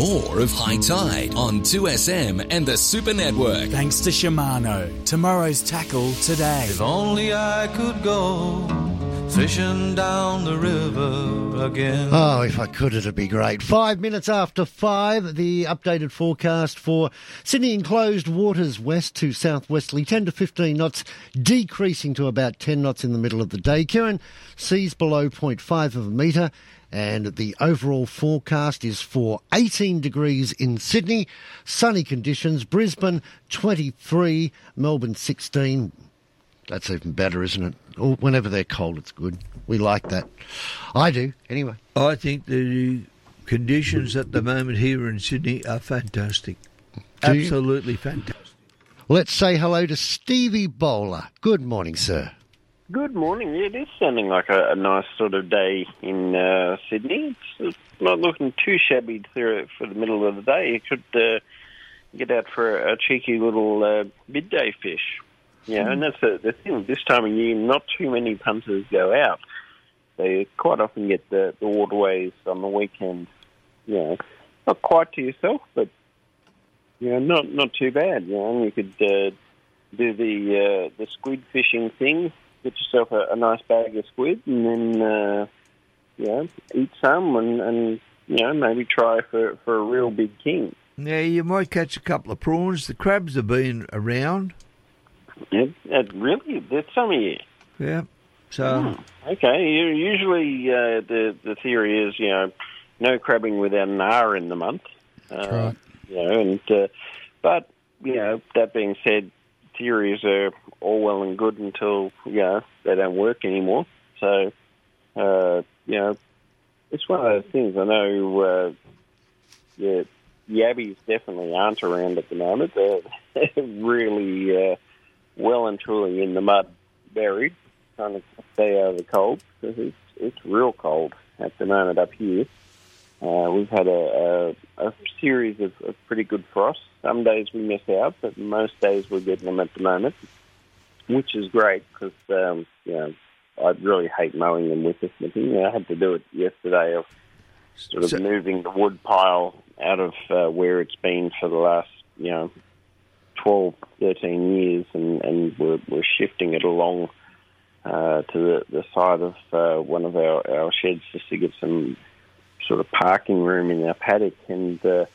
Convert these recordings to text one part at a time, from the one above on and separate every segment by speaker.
Speaker 1: more of High Tide on 2SM and the Super Network.
Speaker 2: Thanks to Shimano. Tomorrow's tackle today.
Speaker 3: If only I could go fishing down the river again.
Speaker 4: Oh, if I could, it'd be great. Five minutes after five, the updated forecast for Sydney enclosed waters west to southwesterly, 10 to 15 knots, decreasing to about 10 knots in the middle of the day. Kieran, seas below 0.5 of a metre. And the overall forecast is for 18 degrees in Sydney, sunny conditions, Brisbane 23, Melbourne 16. That's even better, isn't it? Or whenever they're cold, it's good. We like that. I do, anyway.
Speaker 5: I think the conditions at the moment here in Sydney are fantastic. Absolutely fantastic.
Speaker 4: Let's say hello to Stevie Bowler. Good morning, sir.
Speaker 6: Good morning. Yeah, it is sounding like a, a nice sort of day in uh, Sydney. It's, not looking too shabby for, for the middle of the day. You could uh, get out for a, cheeky little uh, midday fish. Yeah, and that's the, the thing. This time of year, not too many punters go out. They quite often get the, the waterways on the weekend. Know, not quite to yourself, but know, not not too bad. You know, and you could uh, do the uh, the squid fishing thing get yourself a, a nice bag of squid and then, uh, you know, eat some and, and, you know, maybe try for, for a real big king.
Speaker 5: Yeah, you might catch a couple of prawns. The crabs have been around.
Speaker 6: Yeah, it really, this time of year.
Speaker 5: Yeah. So,
Speaker 6: Hmm, Okay, usually uh, the the theory is, you know, no crabbing without an R in the month. Uh,
Speaker 7: right.
Speaker 6: You know, and uh, but you know, that being said, theories are all well and good until you know they don't work anymore. So, uh, you know, it's one of those things. I know, uh, yeah, yabbies definitely aren't around at the moment. They're, they're really uh, well and truly in the mud, buried, trying to stay out of the cold because it's it's real cold at the moment up here. Uh, we've had a, a, a series of, of pretty good frosts. Some days we miss out, but most days we're getting them at the moment, which is great because um, you know I really hate mowing them with the snipping. I had to do it yesterday of sort of
Speaker 5: So-
Speaker 6: moving the wood pile out of uh, where it's been for the last you know 12, 13 years, and, and we're, we're shifting it along uh, to the, the side of uh, one of our, our sheds just to get some sort of parking room in our paddock. And uh,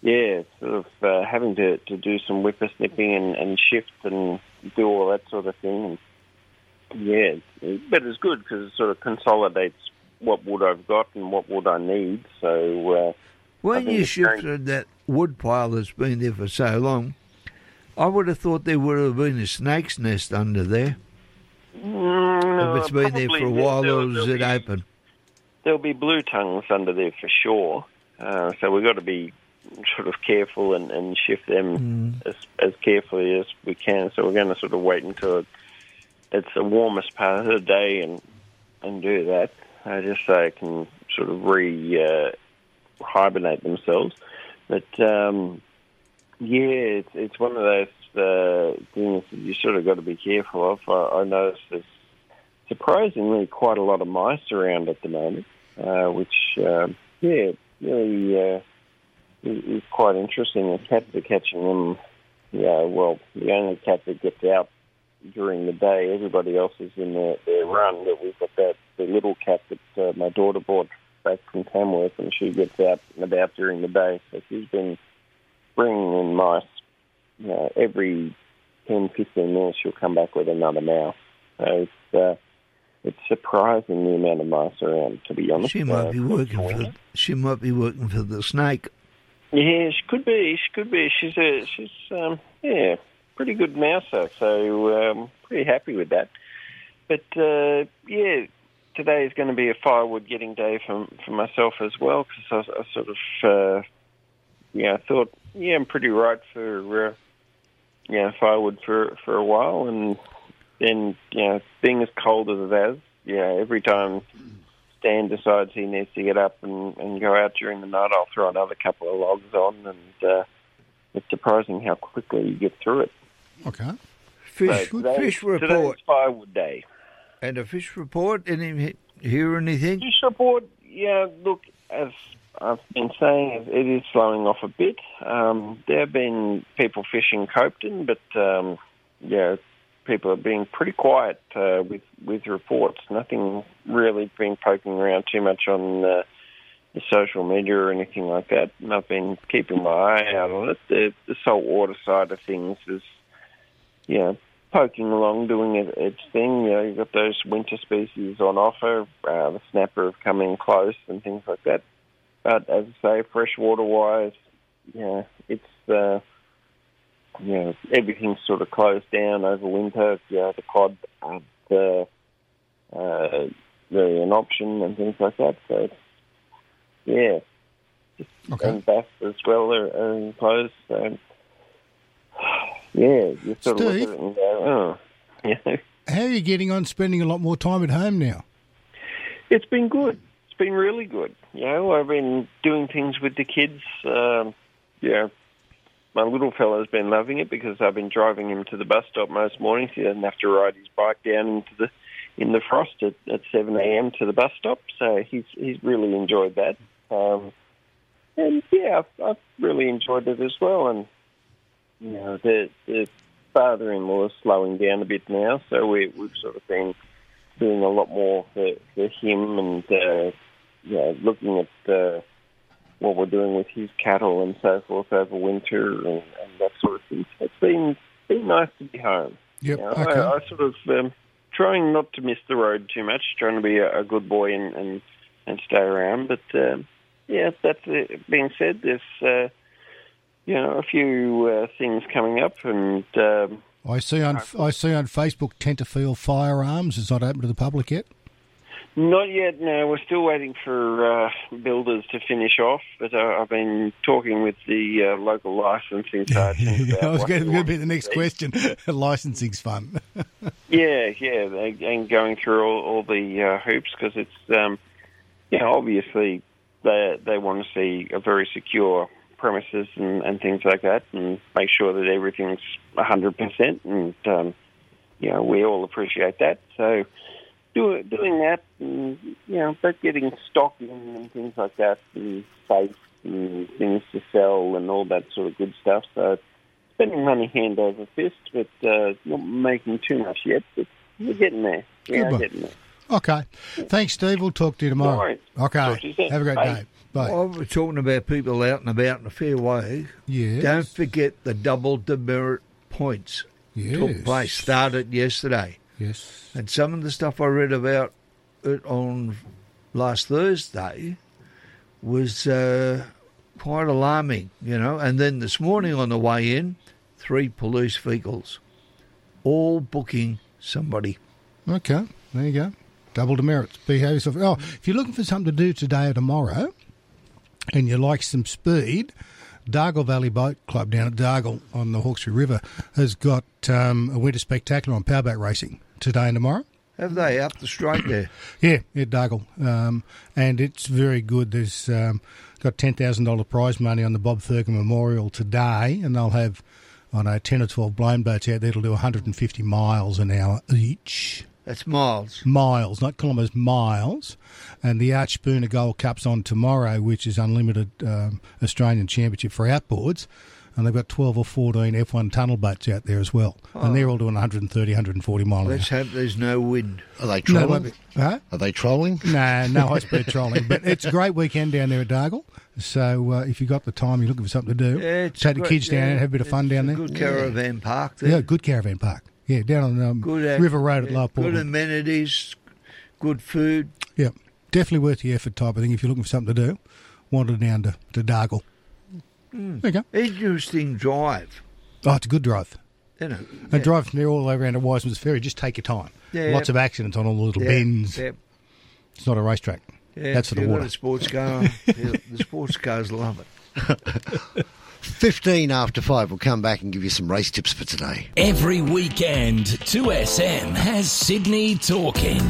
Speaker 6: yeah, sort of uh, having to, to do some whippersnipping and, and shift and do all that sort of thing. And yeah, but it's good because it sort of consolidates what wood I've got and what wood I need. So uh,
Speaker 5: when you shifted that wood pile that's been there for so long, I would have thought there would have been a snake's nest under there.
Speaker 6: mm,
Speaker 5: if it's been there for a while,
Speaker 6: there'll-
Speaker 5: or is it
Speaker 6: be-
Speaker 5: open?
Speaker 6: There'll be blue tongues under there for sure. Uh, so we've got to be sort of careful and, and shift them as, as carefully as we can. So we're going to sort of wait until it, it's the warmest part of the day and and do that, uh, just so it can sort of re uh, hibernate themselves. But um, yeah, it's it's one of those uh, things that you sort of got to be careful of. I, I noticed there's surprisingly quite a lot of mice around at the moment, uh, which um yeah really uh, is, quite interesting. The cats are catching them. Yeah, well, the only cat that gets out during the day. Everybody else is in their, their run. But we've got that the little cat that uh, my daughter bought back from Tamworth, and she gets out and about during the day. So she's been bringing in mice. You know, every 10, 15 minutes, she'll come back with another mouse. So it's uh, it's surprising the amount of mice around. To be honest,
Speaker 5: She might
Speaker 6: Uh,
Speaker 5: be working for. She might be working for the snake.
Speaker 6: Yeah, she could be. She could be. She's a she's um yeah pretty good mouser, so um, pretty happy with that. But uh, yeah, today is going to be a firewood getting day for for myself as well because I, I sort of uh, yeah I thought yeah I'm pretty right for uh, yeah firewood for for a while and then you know being as cold as it is yeah every time Stan decides he needs to get up and, and go out during the night, I'll throw another couple of logs on, and uh, it's surprising how quickly you get through it.
Speaker 7: Okay.
Speaker 5: Fish,
Speaker 6: So today-
Speaker 5: fish
Speaker 6: Today's firewood day.
Speaker 5: and a fish report. Any hear anything?
Speaker 6: Fish report, yeah. Look, as I've been saying it is slowing off a bit. Um, there have been people fishing Copeton, but um, yeah, people are being pretty quiet uh, with with reports. Nothing really been poking around too much on uh, the social media or anything like that. And I've been keeping my eye out on it. The, the saltwater side of things is, you know, poking along, doing it, its thing. You know, you've got those winter species on offer. Uh, the snapper have come in close and things like that. But as I say, freshwater wise, yeah, it's uh, you know everything's sort of closed down over winter. Yeah, the cod aren't uh, uh, really an option and things like that. So yeah,
Speaker 7: Okay.
Speaker 6: and bass as well are, are enclosed. So yeah, you sort of
Speaker 7: Steve?
Speaker 6: look at it and go, oh, you.
Speaker 7: How are you getting on spending a lot more time at home now?
Speaker 6: It's been good. It's been really good. You know, I've been doing things with the kids. Um, yeah, my little fella's been loving it because I've been driving him to the bus stop most mornings. He doesn't have to ride his bike down into the in the frost at, at seven a.m. to the bus stop. So he's he's really enjoyed that. Um, and yeah, I've, I've really enjoyed it as well. And you know, the the father-in-law is slowing down a bit now, so we, we've sort of been doing a lot more for, for him and uh, yeah, looking at uh, what we're doing with his cattle and so forth over winter and, and that sort of thing. It's been been nice to be home.
Speaker 7: Yep.
Speaker 6: You know,
Speaker 7: okay.
Speaker 6: I, I sort of um, trying not to miss the road too much, trying to be a, a good boy and, and and stay around. But um, yeah, that uh, being said, there's uh, you know a few uh, things coming up and. Um,
Speaker 7: I see on I see on Facebook Tenterfield Firearms is not open to the public yet.
Speaker 6: Not yet. No, we're still waiting for uh, builders to finish off. But uh, I've been talking with the uh, local licensing about
Speaker 7: I was going to be the next question. Licensing's fun.
Speaker 6: Yeah, yeah, and going through all, all the uh, hoops because it's, um, you know, obviously they they want to see a very secure premises and, and things like that, and make sure that everything's hundred percent. And um, you know, we all appreciate that. So do, doing that, and you know, but getting stock in and things like that, and safe and things to sell and all that sort of good stuff. So spending money hand over fist, but uh, not making too much yet. But we're getting there. Yeah,
Speaker 7: Good
Speaker 6: getting there.
Speaker 7: okay. Thanks, Steve. We'll talk to you tomorrow.
Speaker 6: No.
Speaker 7: Okay.
Speaker 6: You.
Speaker 7: Have a great
Speaker 6: Bye.
Speaker 7: day. Bye.
Speaker 5: While we're talking about people out and about in a fair way,
Speaker 7: Yes.
Speaker 5: don't forget the double demerit points
Speaker 7: yes.
Speaker 5: took place, started yesterday.
Speaker 7: Yes.
Speaker 5: And some of the stuff I read about it on last Thursday was uh, quite alarming, you know. And then this morning on the way in, three police vehicles, all booking somebody.
Speaker 7: Okay. There you go. Double demerits. Behave yourself. Oh, if you're looking for something to do today or tomorrow, and you like some speed, Dargle Valley Boat Club down at Dargle on the Hawkesbury River has got um, a winter spectacular on powerboat racing today and tomorrow.
Speaker 5: Have they up the straight there?
Speaker 7: Yeah, yeah, Dargle, um, and it's very good. There's um, got ten thousand dollar prize money on the Bob Thurkin Memorial today, and they'll have I know ten or twelve blown boats out there. That'll do 150 miles an hour each.
Speaker 5: That's miles.
Speaker 7: Miles, not kilometres, miles. And the Arch Spooner Gold Cup's on tomorrow, which is unlimited um, Australian Championship for outboards. And they've got 12 or 14 F1 tunnel boats out there as well. And they're all doing 130, 140 mile an hour.
Speaker 5: Let's hope there's no wind.
Speaker 4: Are they trolling?
Speaker 7: won't huh?
Speaker 4: Are they trolling?
Speaker 7: No, no high speed trolling. But it's a great weekend down there at Dargle. So uh, if you've got the time, you're looking for something to do,
Speaker 5: Yeah,
Speaker 7: take the kids down
Speaker 5: yeah.
Speaker 7: and have a bit of fun down there.
Speaker 5: Good caravan park there.
Speaker 7: Yeah, good caravan park. Yeah, down on um,
Speaker 5: Good ac-
Speaker 7: River Road at
Speaker 5: yeah,
Speaker 7: Lower
Speaker 5: Good amenities, good food.
Speaker 7: Yeah, definitely worth the effort type of thing if you're looking for something to do. Wander down to, to Dargle.
Speaker 5: Hmm.
Speaker 7: There you go.
Speaker 5: Interesting drive.
Speaker 7: Oh, it's a good drive.
Speaker 5: You know.
Speaker 7: And drive from there all the way around to Wiseman's Ferry. Just take your time.
Speaker 5: Yeah.
Speaker 7: Lots of accidents on all the little
Speaker 5: Yeah,
Speaker 7: bends.
Speaker 5: Yeah,
Speaker 7: It's not a racetrack.
Speaker 5: yeah,
Speaker 7: That's for the water.
Speaker 5: sports car. yeah, the sports cars love it.
Speaker 4: 15 after 5. We'll come back and give you some race tips for today.
Speaker 1: Every weekend, 2SM has Sydney talking.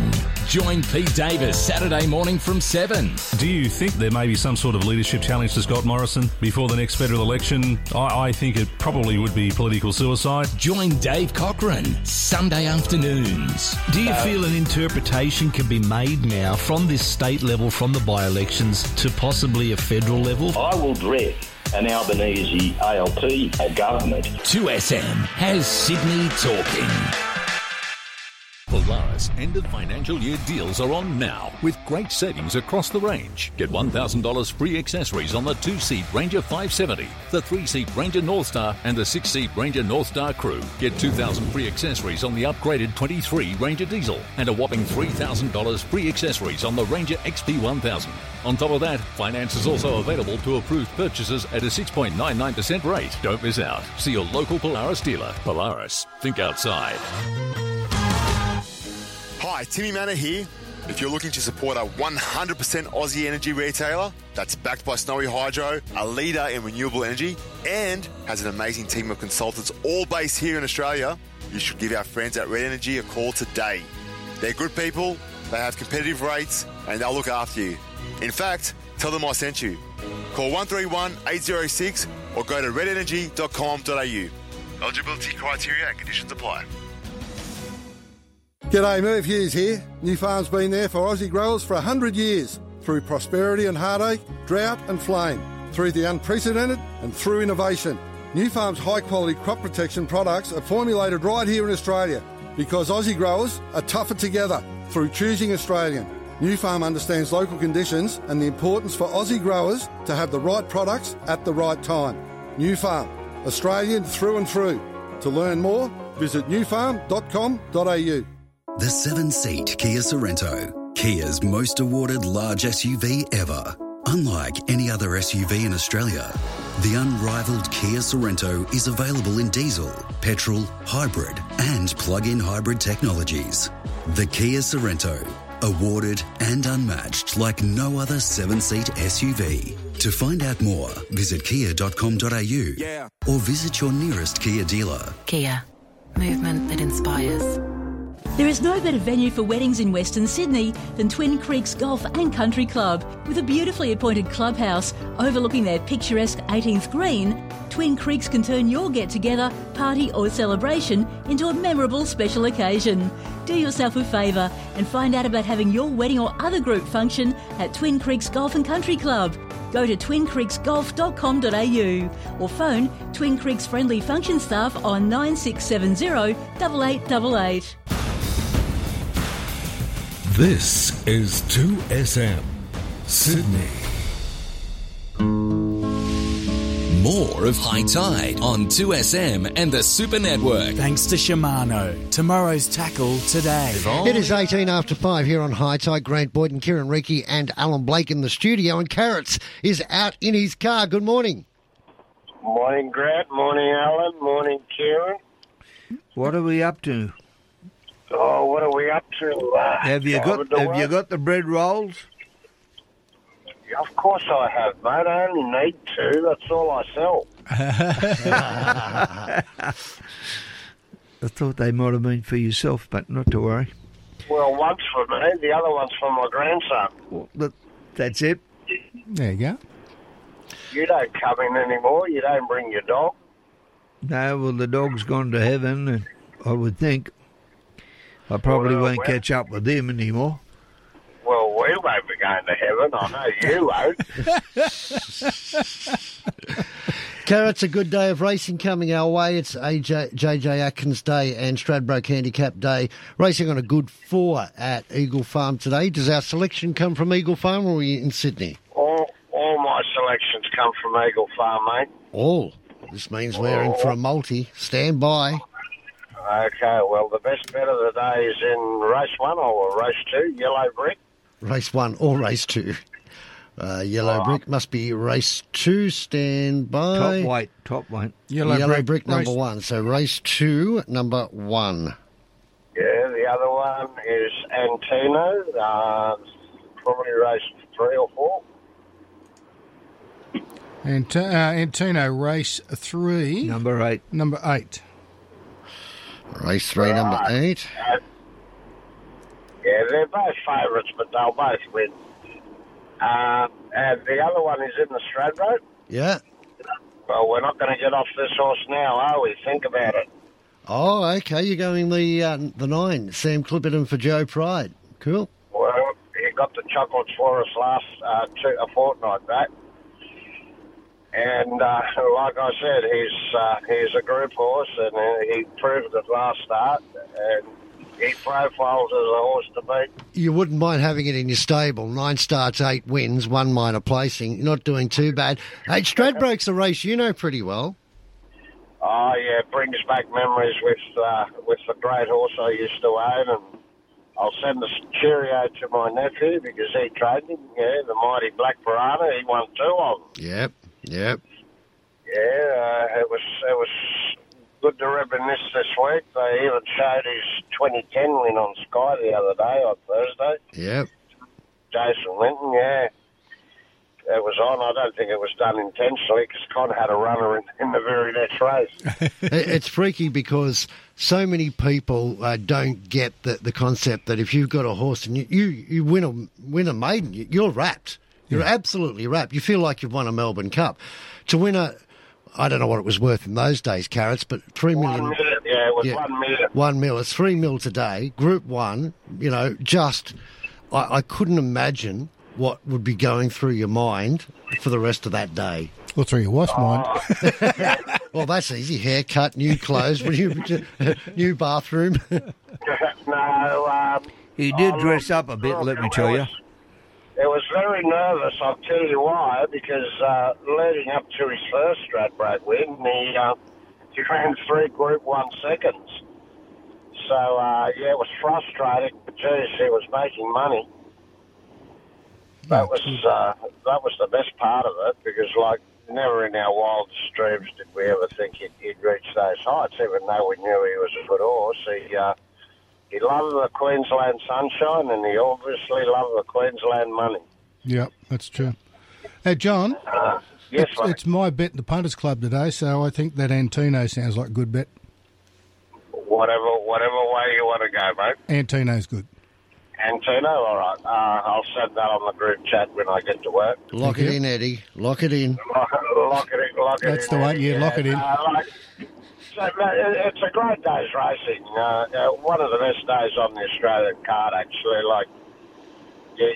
Speaker 1: Join Pete Davis Saturday morning from 7.
Speaker 8: Do you think there may be some sort of leadership challenge to Scott Morrison before the next federal election? I, I think it probably would be political suicide.
Speaker 1: Join Dave Cochran Sunday afternoons.
Speaker 9: Do you feel an interpretation can be made now from this state level, from the by elections, to possibly a federal level?
Speaker 10: I will dread an Albanese ALP government.
Speaker 1: 2SM has Sydney talking.
Speaker 11: Polaris end of financial year deals are on now with great savings across the range. Get $1,000 free accessories on the two seat Ranger 570, the three seat Ranger Northstar, and the six seat Ranger Northstar Crew. Get 2000 free accessories on the upgraded 23 Ranger Diesel and a whopping $3,000 free accessories on the Ranger XP 1000. On top of that, finance is also available to approved purchases at a 6.99% rate. Don't miss out. See your local Polaris dealer. Polaris, think outside.
Speaker 12: Hi, Timmy Manor here. If you're looking to support a 100% Aussie energy retailer that's backed by Snowy Hydro, a leader in renewable energy, and has an amazing team of consultants all based here in Australia, you should give our friends at Red Energy a call today. They're good people, they have competitive rates, and they'll look after you. In fact, tell them I sent you. Call 131 806 or go to redenergy.com.au. Eligibility criteria and conditions apply.
Speaker 13: G'day, Merv Hughes here. Nufarm's been there for Aussie growers for 100 years, through prosperity and heartache, drought and flame, through the unprecedented and through innovation. Nufarm's high quality crop protection products are formulated right here in Australia because Aussie growers are tougher together through choosing Australian. Nufarm understands local conditions and the importance for Aussie growers to have the right products at the right time. Nufarm, Australian through and through. To learn more, visit nufarm.com.au.
Speaker 14: The seven seat Kia Sorento, Kia's most awarded large SUV ever. Unlike any other SUV in Australia, the unrivaled Kia Sorento is available in diesel, petrol, hybrid, and plug in hybrid technologies. The Kia Sorento, awarded and unmatched like no other seven seat SUV. To find out more, visit kia.com.au or visit your nearest Kia dealer.
Speaker 15: Kia, movement that inspires.
Speaker 16: There is no better venue for weddings in Western Sydney than Twin Creeks Golf and Country Club. With a beautifully appointed clubhouse overlooking their picturesque 18th green, Twin Creeks can turn your get together, party, or celebration into a memorable special occasion. Do yourself a favour and find out about having your wedding or other group function at Twin Creeks Golf and Country Club. Go to twincreeksgolf.com.au or phone Twin Creeks friendly function staff on 9670 8888.
Speaker 1: This is 2SM Sydney. More of High Tide on 2SM and the Super Network.
Speaker 2: Thanks to Shimano. Tomorrow's tackle today.
Speaker 4: It is 18 after 5 here on High Tide. Grant Boyden, Kieran Reiki, and Alan Blake in the studio. And Carrots is out in his car. Good morning.
Speaker 17: Morning, Grant. Morning, Alan. Morning, Kieran.
Speaker 5: What are we up to?
Speaker 17: Oh, what up to? Uh,
Speaker 5: Have you got Have you got the bread rolls?
Speaker 17: Of course I have, mate. I only need two. That's all I sell.
Speaker 5: I thought they might have been for yourself, but not to worry.
Speaker 17: Well, one's for me. The other one's for my grandson.
Speaker 5: Well, that, that's it.
Speaker 7: There you go.
Speaker 17: You don't come in anymore. You don't bring your dog.
Speaker 5: No, well, the dog's gone to heaven, and I would think I probably
Speaker 17: Well,
Speaker 5: won't
Speaker 17: well-
Speaker 5: catch up with him anymore.
Speaker 17: Well, we won't be going to heaven. I know you won't.
Speaker 4: Carrots, a good day of racing coming our way. It's AJ, JJ Atkins Day and Stradbroke Handicap Day. Racing on a good four at Eagle Farm today. Does our selection come from Eagle Farm or are we in Sydney?
Speaker 17: all, all my selections come from Eagle Farm, mate.
Speaker 4: All. This means we're in for a multi. Stand by.
Speaker 17: Okay, well, the best bet of the day is in race one or race two, Yellow Brick.
Speaker 4: Race one or race two. Uh, yellow brick must be race two. Stand by.
Speaker 5: Top weight, top weight.
Speaker 4: Yellow, brick, number one. So race two, number one.
Speaker 17: Yeah, the other one is Antino, uh, probably race three or four.
Speaker 7: And uh, Antino, race three.
Speaker 5: Number eight.
Speaker 7: Number eight.
Speaker 4: Race three, number eight.
Speaker 17: Yeah, they're both favourites, but they'll both win. Uh, and the other one is in the Stradbroke.
Speaker 4: Yeah.
Speaker 17: Well, we're not going to get off this horse now, are we? Think about it.
Speaker 4: Oh, okay. You're going the uh, the nine, Sam Clipperton for Joe Pride. Cool.
Speaker 17: Well, he got the chocolates for us last uh, two, a fortnight back. And uh, like I said, he's uh, he's a group horse, and uh, he proved it last start. And he profiles as a horse to beat.
Speaker 4: You wouldn't mind having it in your stable. Nine starts, eight wins, one minor placing. Not doing too bad. Hey, Stradbroke's a race you know pretty well.
Speaker 17: Oh yeah, it brings back memories with uh, with the great horse I used to own, and I'll send a cheerio to my nephew because he trained him. Yeah, the mighty Black Piranha. He won two of them.
Speaker 4: Yep, yep.
Speaker 17: Yeah, uh, it was it was good to reminisce this week. They even showed his 2010 win on Sky the other day on Thursday.
Speaker 4: Yep.
Speaker 17: Jason Linton, yeah. It was on. I don't think it was done intentionally because Con had a runner in, in the very next race.
Speaker 4: It's freaky because so many people uh, don't get the, the concept that if you've got a horse and you, you, you win a win a maiden, you- you're wrapped. You're absolutely wrapped. You feel like you've won a Melbourne Cup. To win a, I don't know what it was worth in those days, carrots, but three million.
Speaker 17: One million, yeah, it was one million.
Speaker 4: One mil. It's three mil today. Group one. You know, just I, I couldn't imagine what would be going through your mind for the rest of that day.
Speaker 7: Or through your wife's mind.
Speaker 4: well, that's easy. Haircut, new clothes, new, new bathroom.
Speaker 17: no, um,
Speaker 5: He did
Speaker 17: I'm
Speaker 5: dress
Speaker 17: not
Speaker 5: up a bit, let me tell
Speaker 17: it
Speaker 5: you.
Speaker 17: It was very nervous, I'll tell you why, because uh, leading up to his first Stradbroke win, he, uh, he ran three Group 1 seconds. So, uh, yeah, it was frustrating, but geez, he was making money. That was uh, that was the best part of it because, like, never in our wildest dreams did we ever think he'd, he'd reach those heights. Even though we knew he was a good horse, he uh, he loved the Queensland sunshine, and he obviously loved the Queensland money.
Speaker 7: Yeah, that's true. Hey, John.
Speaker 17: Uh, yes,
Speaker 7: it's,
Speaker 17: mate.
Speaker 7: it's my bet in the Punters Club today, so I think that Antino sounds like a good bet.
Speaker 17: Whatever whatever way you want to go, mate.
Speaker 7: Antino's good.
Speaker 17: Antino, all right. Uh, I'll send that on the group chat when I get to work.
Speaker 4: Lock it in, Eddie. Lock it in.
Speaker 17: lock it in. Lock it in.
Speaker 7: That's
Speaker 17: in.
Speaker 7: the one,
Speaker 17: Eddie.
Speaker 7: yeah, lock it in.
Speaker 17: Uh, like, so, mate, it- it's a great day's racing. Uh, uh, one of the best days on the Australian card, actually. Like, you,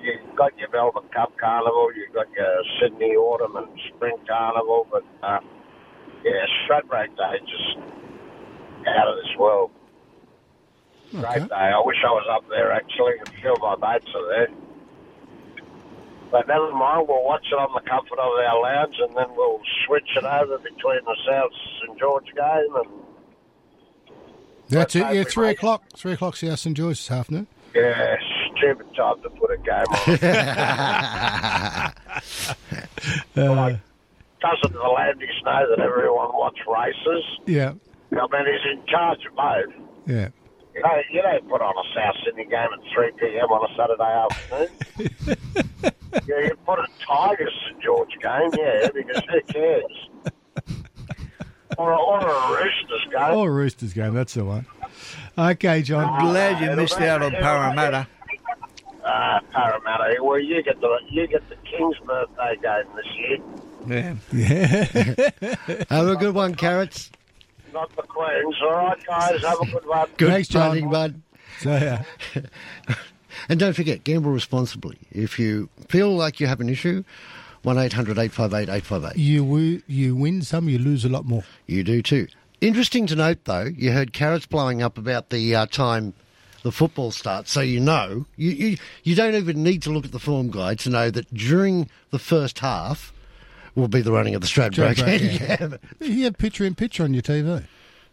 Speaker 17: you've got your Melbourne Cup Carnival, you've got your Sydney Autumn and Spring Carnival, but uh, yeah, Stradbroke Day just out of this world. Great day. I wish I was up there actually. A few of my mates are there. But never mind, we'll watch it on the comfort of our lounge and then we'll switch it over between the South St George game and
Speaker 7: That's it. Yeah, three
Speaker 17: make it.
Speaker 7: o'clock. Three o'clock. South St George this afternoon.
Speaker 17: yeah, stupid time to put a game on. like, doesn't V'landys know that everyone wants races?
Speaker 7: Yeah,
Speaker 17: I mean, he's in charge of both.
Speaker 7: yeah.
Speaker 17: You know, you don't put on a South Sydney game at 3 p.m. on a Saturday afternoon. yeah, you put a Tigers St George game, yeah, because who cares? Or a, or a Roosters game.
Speaker 7: Oh, Roosters game. That's the one. Okay, John.
Speaker 5: Glad you missed out on Parramatta.
Speaker 17: Ah, Parramatta. Well, you get the you get the King's birthday game this year,
Speaker 5: Yeah.
Speaker 7: Yeah.
Speaker 4: Have a good one, carrots.
Speaker 17: not the Queens. All right, guys, have a good one.
Speaker 4: Good
Speaker 7: Thanks, John.
Speaker 4: bud.
Speaker 7: So, yeah.
Speaker 4: And don't forget, gamble responsibly. If you feel like you have an issue, 1 800 858 858.
Speaker 7: You, you win some, you lose a lot more.
Speaker 4: You do too. Interesting to note, though, you heard carrots blowing up about the uh, time the football starts, so you know. You, you, you don't even need to look at the form guide to know that during the first half will be the running of the Stradbroke.
Speaker 7: Stradbroke, yeah.
Speaker 4: yeah,
Speaker 7: You have picture in picture on your TV.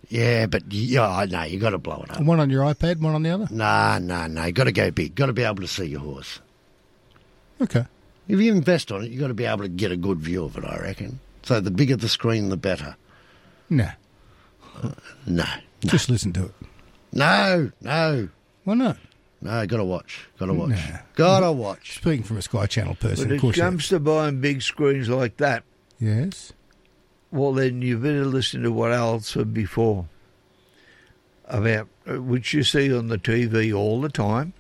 Speaker 4: Yeah, but yeah, I know, you got to blow it up.
Speaker 7: One on your iPad, one on the other.
Speaker 4: Nah, nah, nah. You got to go big. Got to be able to see your horse.
Speaker 7: Okay.
Speaker 4: If you invest on it, you got to be able to get a good view of it. I reckon. So the bigger the screen, the better.
Speaker 7: No, uh,
Speaker 4: No,
Speaker 7: just listen to it.
Speaker 4: no, no,
Speaker 7: Why not?
Speaker 4: no. Got to watch. Got to watch.
Speaker 7: Nah.
Speaker 4: Got to watch.
Speaker 7: Speaking from a Sky Channel person,
Speaker 5: When
Speaker 7: of
Speaker 5: it
Speaker 7: course. you
Speaker 5: comes to buying big screens like that.
Speaker 7: Yes.
Speaker 5: Well, then you better listen to what Al said before. about uh, which you see on the TV all the time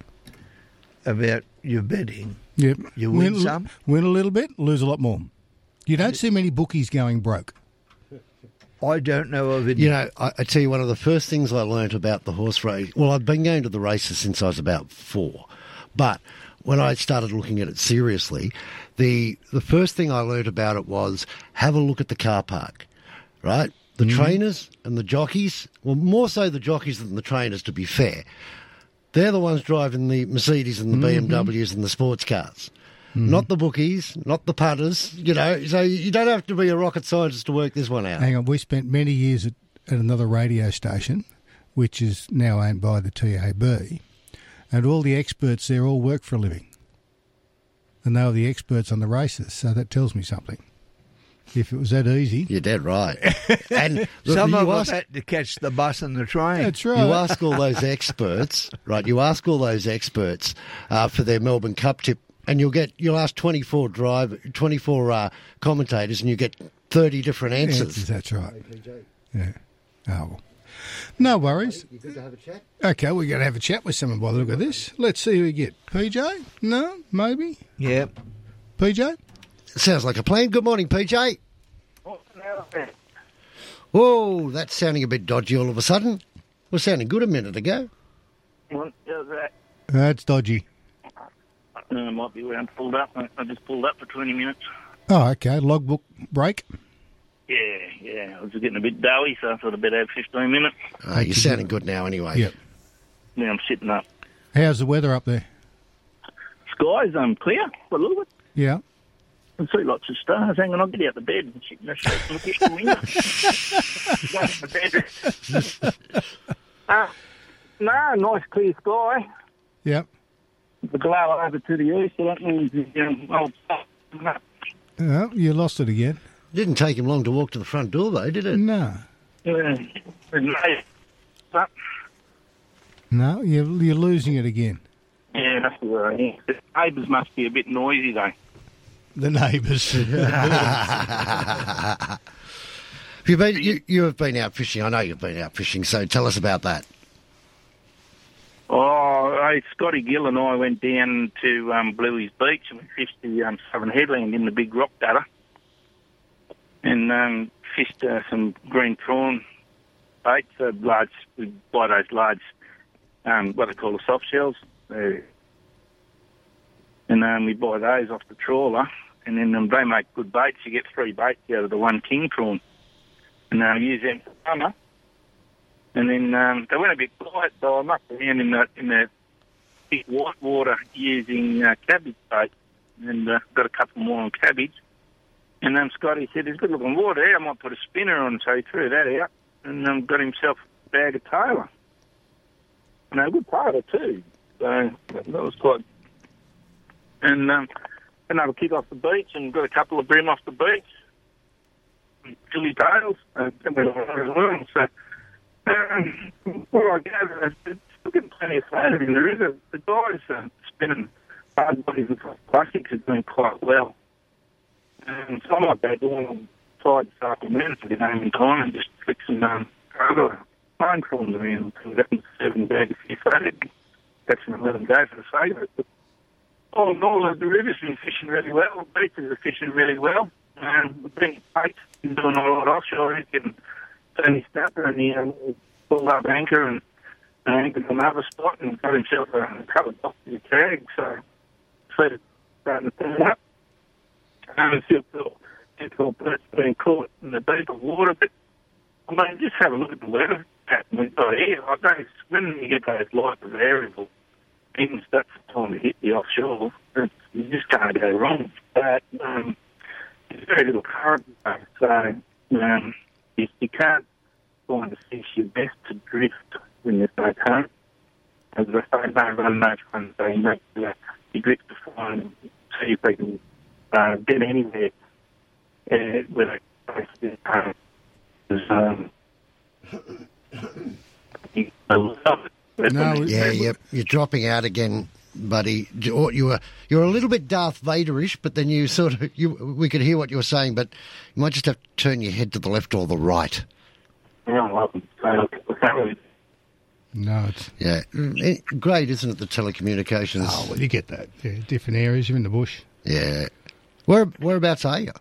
Speaker 5: about your betting.
Speaker 7: Yep.
Speaker 5: You win
Speaker 7: a-
Speaker 5: some?
Speaker 7: Win a little bit, lose a lot more. You don't see many bookies going broke.
Speaker 5: I don't know of any.
Speaker 4: You know, I, I tell you, one of the first things I learnt about the horse race. Well, I've been going to the races since I was about four, but when I started looking at it seriously, the the first thing I learnt about it was have a look at the car park, right? The trainers and the jockeys. Well, more so the jockeys than the trainers, to be fair. They're the ones driving the Mercedes and the
Speaker 7: Mhm.
Speaker 4: BMWs and the sports cars. Not the bookies, not the putters, you know. So you don't have to be a rocket scientist to work this one out.
Speaker 7: Hang on, we spent many years at, at another radio station, which is now owned by the TAB, and all the experts there all work for a living. And they were the experts on the races, so that tells me something. If it was that easy.
Speaker 4: You're dead right. and look,
Speaker 5: Some of us had to catch the bus and the train.
Speaker 7: That's right.
Speaker 4: You ask all those experts, right? You ask all those experts uh, for their Melbourne Cup tip, and you'll get you'll ask twenty four drive twenty four uh, commentators, and you get thirty different answers.
Speaker 7: Answers, that's right. Yeah. Oh, well. No worries.
Speaker 4: You good to have a chat?
Speaker 7: Okay, we're going to have a chat with someone by the look of this. Let's see who we get. PJ? No? Maybe?
Speaker 5: Yeah.
Speaker 7: PJ?
Speaker 4: Sounds like a plan. Good morning, PJ. Oh, that's sounding a bit dodgy all of a sudden. Was sounding good a minute ago.
Speaker 7: That's dodgy.
Speaker 18: Uh, might be where I'm pulled up. I I just pulled up for 20 minutes.
Speaker 7: Oh, okay. Logbook break.
Speaker 18: Yeah, yeah. I was just getting a bit doughy, so I thought I'd better have 15 minutes.
Speaker 4: Uh, you're sounding good now, anyway.
Speaker 7: Yep.
Speaker 18: Now I'm sitting up.
Speaker 7: How's the weather up there?
Speaker 18: Sky's um, clear for a little bit.
Speaker 7: Yeah.
Speaker 18: I can see lots of stars. Hang on, I'll get out the bed and sit in the shade and look out the window. Go to the bed. uh, no, nice clear sky.
Speaker 7: Yep.
Speaker 18: The glow over to the east, so that means the um, old
Speaker 7: Oh, you lost it again.
Speaker 4: Didn't take him long to walk to the front door, though, did it?
Speaker 7: No.
Speaker 18: uh,
Speaker 7: No, you're, you're losing it again.
Speaker 18: yeah, that's where I am. The neighbours must be a bit noisy, though.
Speaker 7: The neighbours.
Speaker 4: Have you been? You, you have been out fishing. I know you've been out fishing. So tell us about that.
Speaker 18: Oh, hey, Scotty Gill and I went down to um, Bluey's Beach and we fished the um, Southern Headland in the big rock gutter and um, fished uh, some green prawn baits, uh, large, buy those large, um, what they call the soft shells. Uh, and um, we buy those off the trawler and then um, they make good baits. You get three baits out of the one king prawn. And uh, use them for summer. And then um, they went a bit quiet, so I mucked around in the in the big white water using uh, cabbage bait, and uh, got a couple more on cabbage. And um, Scotty said, "There's good looking water here. I might put a spinner on." So he threw that out, and um, got himself a bag of tailor. And a good tailor too. So that that was quite. And um, another kick off the beach, and got a couple of bream off the beach. Chili tails, uh, and went on as. So. Um, I gather it's still getting plenty of flavor in the river. The guys uh, spinning hard bodies and plastics are doing quite well. Um, so I might go down and try this afternoon for the game in time and just some um, other phone prawns around because that's seven bags of fish faded. That's an 11 days for the favourite. But all in all, the river's been fishing really well. The are fishing really well. Um, we've been been doing all right offshore. He's getting Tony Snapper and he um, pulled up anchor and uh, anchored another spot and got himself a, couple of boxes of tag. So, fleet is starting to turn up. It's still still difficult birds being caught in the deeper water, but I mean, just have a look at the weather pattern we've got here. I don't, when you get those light variable things, that's the time to hit the offshore. You just can't go wrong. But um, there's very little current, so um, you, you can't find a fish your best to drift when there's no current. As I say, no run, no fun, so you make uh, you drift to find see if they can uh, get anywhere uh, with a place current. Um, you, I love it.
Speaker 4: yeah, yep. You're dropping out again, buddy. You you were you were a little bit Darth Vaderish, but then you sort of you we could hear what you were saying, but you might just have to turn your head to the left or the right.
Speaker 18: Yeah, I love it. So I can't really
Speaker 7: No, it's
Speaker 4: Yeah, Mm, eh, great, isn't it? The telecommunications.
Speaker 7: oh well, you get that. Yeah, different areas. You're in the bush.
Speaker 4: Yeah. Where whereabouts are you?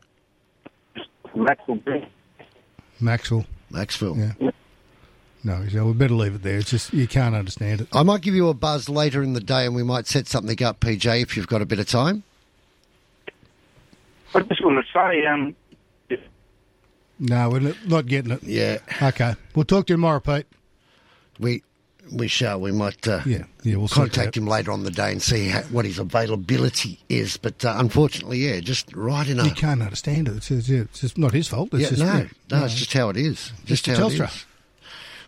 Speaker 18: Maxwell Green.
Speaker 7: Maxwell.
Speaker 4: Maxville.
Speaker 7: Yeah. No, so we better leave it there. It's just you can't understand it.
Speaker 4: I might give you a buzz later in the day, and we might set something up, PJ, if you've got a bit of time.
Speaker 18: I just want to say, um,
Speaker 7: No, we're not- not getting it.
Speaker 4: Yeah.
Speaker 7: Okay. We'll talk to you tomorrow, Pete.
Speaker 4: We we shall. We might. Uh,
Speaker 7: Yeah, yeah, we'll
Speaker 4: contact him later on the day and see how, what his availability is. But uh, unfortunately, yeah, just right in a.
Speaker 7: You can't understand it. It's, it's, it's just not his fault. It's
Speaker 4: yeah,
Speaker 7: just,
Speaker 4: no, no, it's just how it is. Just, how
Speaker 7: Telstra.
Speaker 4: is.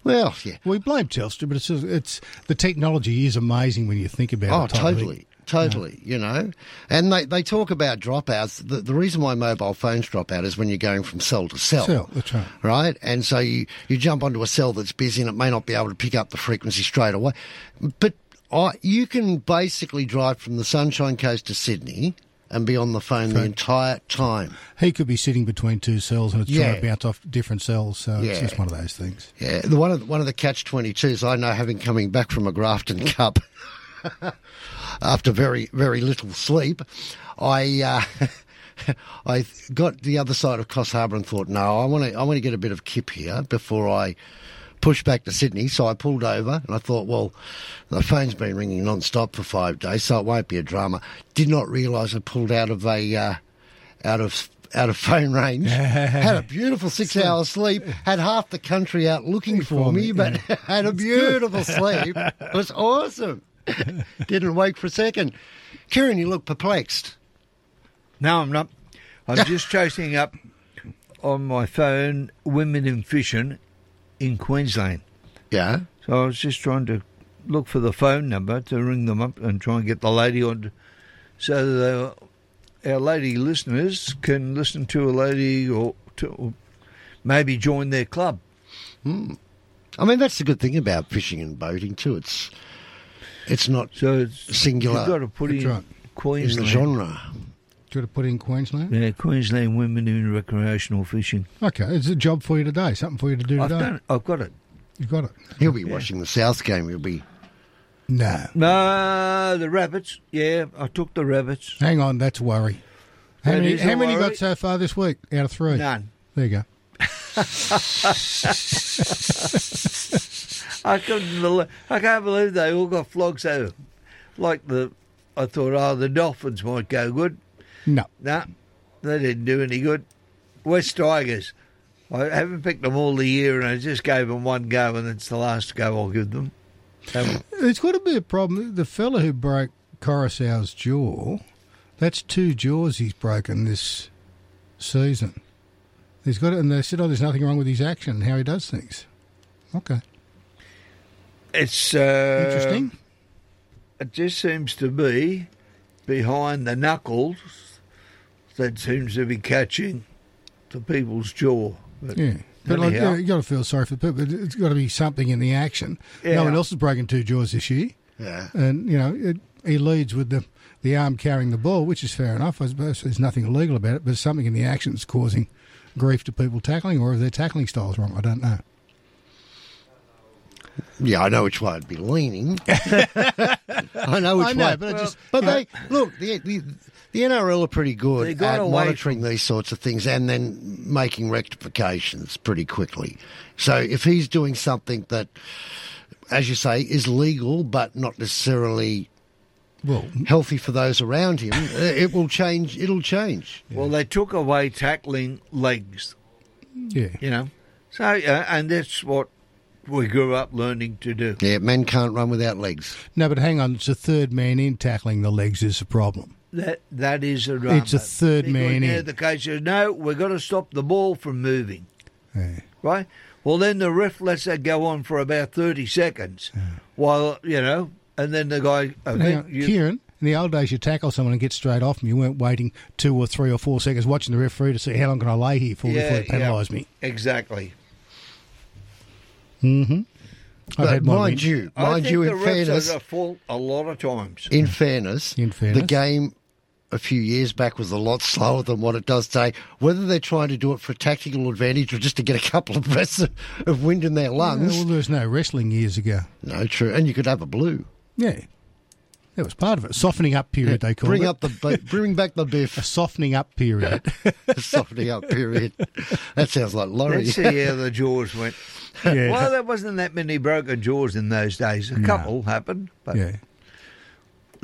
Speaker 4: Well, yeah.
Speaker 7: We blame Telstra, but it's just, it's the technology is amazing when you think about
Speaker 4: Oh,
Speaker 7: it. type of
Speaker 4: totally. Totally, you know, and they, they talk about dropouts. The, the reason why mobile phones drop out is when you're going from cell to cell.
Speaker 7: Cell, that's right.
Speaker 4: right? And so you, you jump onto a cell that's busy and it may not be able to pick up the frequency straight away. But I, you can basically drive from the Sunshine Coast to Sydney and be on the phone the entire time.
Speaker 7: He could be sitting between two cells and it's
Speaker 4: Yeah.
Speaker 7: trying to bounce off different cells. So
Speaker 4: Yeah.
Speaker 7: it's just one of those things.
Speaker 4: Yeah, the one of the, one of the catch twenty twos I know, having coming back from a Grafton Cup after very very little sleep, I uh, I got the other side of Coffs Harbour and thought, no, I want to I want to get a bit of kip here before I push back to Sydney. So I pulled over and I thought, well, the phone's been ringing non-stop for five days, so it won't be a drama. Did not realise I pulled out of a uh, out of out of phone range. had a beautiful six hours sleep. Had half the country out looking for me, but had a beautiful sleep. It was awesome. Didn't wake for a second. Kieran, you look perplexed.
Speaker 5: No, I'm not. I'm just chasing up on my phone women in fishing in Queensland.
Speaker 4: Yeah.
Speaker 5: So I was just trying to look for the phone number to ring them up and try and get the lady on, so the, our lady listeners can listen to a lady or to or maybe join their club.
Speaker 4: Hmm. I mean, that's the good thing about fishing and boating too. It's it's not
Speaker 5: so it's,
Speaker 4: singular.
Speaker 5: You've got to put
Speaker 7: That's
Speaker 5: in
Speaker 7: right.
Speaker 4: in the
Speaker 5: Queensland.
Speaker 4: genre.
Speaker 7: Do you want to put in Queensland?
Speaker 5: Yeah, Queensland women in recreational fishing.
Speaker 7: Okay, it's a job for you today. Something for you to do
Speaker 5: I've
Speaker 7: today.
Speaker 5: done. I've got it.
Speaker 7: You've got it.
Speaker 4: He'll be watching the South game. He'll be.
Speaker 7: No.
Speaker 5: No, the rabbits. Yeah, I took the rabbits.
Speaker 7: Hang on, that's a worry. How
Speaker 5: That
Speaker 7: many, how
Speaker 5: a
Speaker 7: many you
Speaker 5: worry.
Speaker 7: got so far this week out of three?
Speaker 5: None.
Speaker 7: There you go.
Speaker 5: I couldn't believe. I can't believe they all got flogged over. Like the, I thought, oh, the Dolphins might go good.
Speaker 7: No.
Speaker 5: No, they didn't do any good. West Tigers. I haven't picked them all the year, and I just gave them one go, and it's the last go I'll give them. Um,
Speaker 7: It's got to be a problem. The fella who broke Coruscant's jaw, that's two jaws he's broken this season. He's got it, and they said, "Oh, there's nothing wrong with his action and how he does things." Okay,
Speaker 5: it's uh,
Speaker 7: interesting.
Speaker 5: It just seems to be behind the knuckles that seems to be catching the people's jaw. But
Speaker 7: Yeah, but like,
Speaker 5: anyhow,
Speaker 7: yeah, you got to feel sorry for the people. It's got to be something in the action.
Speaker 5: Yeah.
Speaker 7: No one else has broken two jaws this year.
Speaker 4: Yeah.
Speaker 7: and you know it, he leads with the the arm carrying the ball, which is fair enough. I suppose there's nothing illegal about it, but something in the action that's causing grief to people tackling, or if their tackling style's wrong, I don't know.
Speaker 4: Yeah, I know which way I'd be leaning. I know which
Speaker 7: I know,
Speaker 4: way.
Speaker 7: but I just-
Speaker 4: but they look the, the the NRL are pretty good at
Speaker 5: away
Speaker 4: monitoring these sorts of things and then making rectifications pretty quickly. So if he's doing something that, as you say, is legal but not necessarily
Speaker 7: well
Speaker 5: healthy
Speaker 4: for those around him, uh, it will change. It'll change.
Speaker 5: Well, they took away tackling legs.
Speaker 7: Yeah.
Speaker 5: You know, so uh, and that's what we grew up learning to do.
Speaker 4: Yeah, men can't run without legs.
Speaker 7: No, but hang on, it's a third man in tackling the legs is a problem.
Speaker 5: That that is a drama.
Speaker 7: It's a third
Speaker 5: Because
Speaker 7: man in.
Speaker 5: The coach says, "No, we've got to stop the ball from moving."
Speaker 7: Yeah.
Speaker 5: Right. Well, then the ref lets that go on for about thirty seconds, while you know, and then the guy. I
Speaker 7: Hang
Speaker 5: think
Speaker 7: on,
Speaker 5: you-
Speaker 7: Kieran, in the old days, you tackle someone and get straight off them. You weren't waiting two or three or four seconds watching the referee to see how long can I lay here for before they penalise me.
Speaker 5: Exactly.
Speaker 7: Mm-hmm.
Speaker 4: But mind you,
Speaker 5: I
Speaker 4: mind
Speaker 5: think
Speaker 4: you, in
Speaker 5: refs
Speaker 4: fairness,
Speaker 5: are at a lot of times.
Speaker 4: in fairness,
Speaker 7: In fairness.
Speaker 4: the game a few years back was a lot slower than what it does today. Whether they're trying to do it for a tactical advantage or just to get a couple of breaths of, of wind in their lungs.
Speaker 7: well, there was no wrestling years ago.
Speaker 4: No, true. And you could have a blue.
Speaker 7: Yeah. That was part of it. Softening up period, they call
Speaker 4: Bring
Speaker 7: it.
Speaker 4: up the bring back the biff.
Speaker 7: A softening up period.
Speaker 4: softening up period. That sounds like Laurie.
Speaker 5: Let's see how the jaws went.
Speaker 7: Yeah.
Speaker 5: Well, there wasn't that many broken jaws in those days. A
Speaker 7: No.
Speaker 5: couple happened, but
Speaker 7: yeah.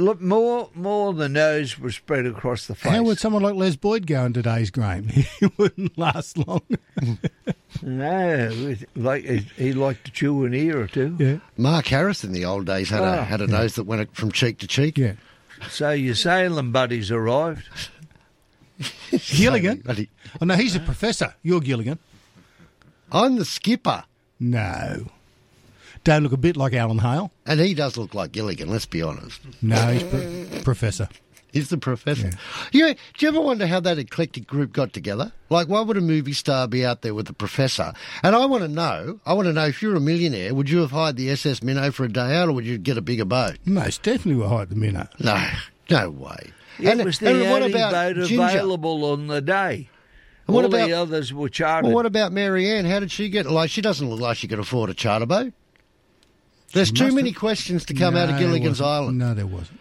Speaker 5: Look, more more the nose was spread across the face.
Speaker 7: How would someone like Les Boyd go in today's game? He wouldn't last long.
Speaker 5: No, it- like he, he liked to chew an ear or two.
Speaker 7: Yeah.
Speaker 4: Mark Harris in the old days had a
Speaker 5: Oh.
Speaker 4: had a nose that went from cheek to cheek.
Speaker 7: Yeah.
Speaker 5: So your Salem buddies arrived.
Speaker 7: Gilligan?
Speaker 4: Buddy.
Speaker 7: Oh, no, he's a professor. You're Gilligan.
Speaker 4: I'm the skipper.
Speaker 7: No. Don't look a bit like Alan Hale.
Speaker 4: And he does look like Gilligan, let's be honest.
Speaker 7: No, he's pro- professor.
Speaker 4: He's the professor. You, do you ever wonder how that eclectic group got together? Like, why would a movie star be out there with a professor? And I want to know, I want to know if you're a millionaire, would you have hired the SS Minnow for a day out or would you get a bigger boat?
Speaker 7: Most definitely were hired the minnow.
Speaker 4: No, no way.
Speaker 5: It was the
Speaker 4: what
Speaker 5: only
Speaker 4: about
Speaker 5: boat
Speaker 4: Ginger?
Speaker 5: available on the day.
Speaker 4: And what
Speaker 5: All
Speaker 4: about-
Speaker 5: the others were chartered.
Speaker 4: Well, what about Mary Ann? How did she get? Like, she doesn't look like she could afford a charter boat. There's too many
Speaker 7: have-
Speaker 4: questions to come out of Gilligan's. Island.
Speaker 7: No, there wasn't.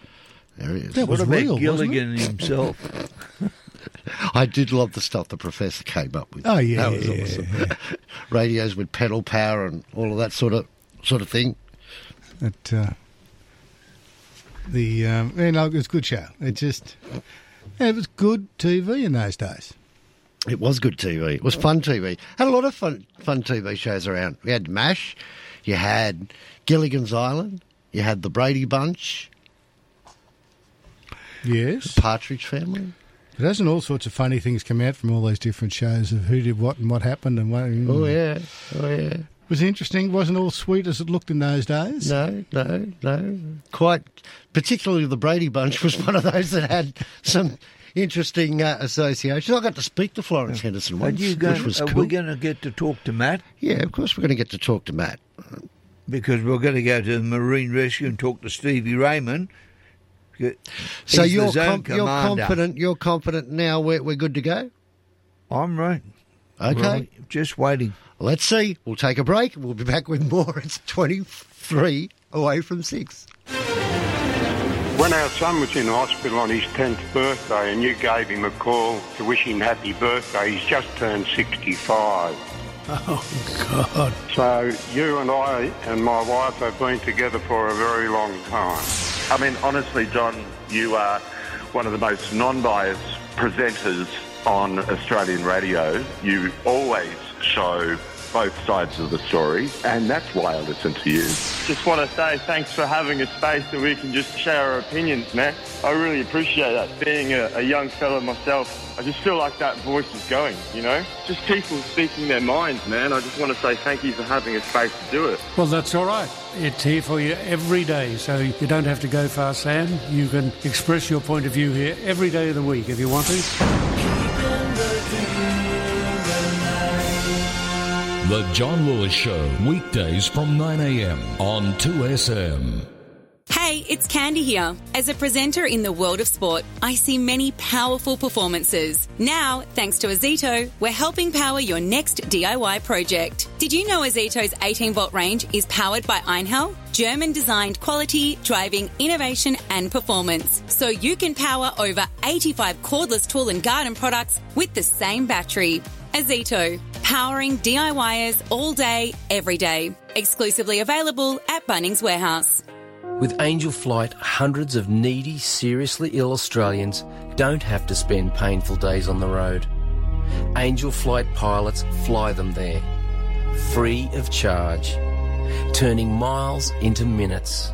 Speaker 4: There he is.
Speaker 7: That was
Speaker 5: what about
Speaker 7: real, wasn't
Speaker 5: Gilligan
Speaker 7: it?
Speaker 5: himself?
Speaker 4: I did love the stuff the professor came up with.
Speaker 7: Oh, yeah,
Speaker 4: that was
Speaker 7: yeah,
Speaker 4: awesome. Radios with pedal power and all of that sort of sort of thing.
Speaker 7: It, uh, the um, you know, it was a good show. It just it was good TV in those days.
Speaker 4: It was good TV. It was fun TV. Had a lot of fun fun TV shows around. We had Mash, you had Gilligan's Island, you had the Brady Bunch,
Speaker 7: Yes, The
Speaker 4: Partridge Family.
Speaker 7: but hasn't all sorts of funny things come out from all those different shows of who did what and what happened and what.
Speaker 4: Oh yeah, oh yeah.
Speaker 7: was interesting. wasn't all sweet as it looked in those days.
Speaker 4: No, no, no. Quite, particularly the Brady Bunch was one of those that had some interesting uh, associations. I got to speak to Florence Henderson
Speaker 5: Are,
Speaker 4: once,
Speaker 5: you
Speaker 4: which
Speaker 5: going,
Speaker 4: was
Speaker 5: are
Speaker 4: cool.
Speaker 5: we going to get to talk to Matt?
Speaker 4: Yeah, of course we're going to get to talk to Matt.
Speaker 5: Because we're going to go to the Marine Rescue and talk to Stevie Raymond.
Speaker 4: So
Speaker 5: He's the
Speaker 4: you're
Speaker 5: zone
Speaker 4: com- you're confident. You're confident now. We're we're good to go.
Speaker 5: I'm right.
Speaker 4: Okay.
Speaker 5: Right, just waiting.
Speaker 4: Let's see. We'll take a break. We'll be back with more. It's twenty three away from six.
Speaker 19: When our son was in hospital on his 10th birthday and you gave him a call to wish him happy birthday, he's just turned 65.
Speaker 2: Oh, God.
Speaker 19: So you and I and my wife have been together for a very long time.
Speaker 20: I mean, honestly, John, you are one of the most non-biased presenters on Australian radio. You always show both sides of the story, and that's why I listen to you.
Speaker 21: Just want to say thanks for having a space that we can just share our opinions, man. I really appreciate that. Being a, a young fella myself, I just feel like that voice is going, you know? Just people speaking their minds, man. I just want to say thank you for having a space to do it.
Speaker 22: Well, that's all right. It's here for you every day, so you don't have to go far, Sam. You can express your point of view here every day of the week if you want to.
Speaker 1: The John Lewis Show, weekdays from 9am on 2SM.
Speaker 23: Hey, it's Candy here. As a presenter in the world of sport, I see many powerful performances. Now, thanks to Ozito, we're helping power your next DIY project. Did you know Ozito's 18 volt range is powered by Einhell? German designed quality, driving, innovation, and performance. So you can power over 85 cordless tool and garden products with the same battery. Ozito, powering DIYers all day, every day. Exclusively available at Bunnings Warehouse.
Speaker 24: With Angel Flight, hundreds of needy, seriously ill Australians don't have to spend painful days on the road. Angel Flight pilots fly them there, free of charge, turning miles into minutes.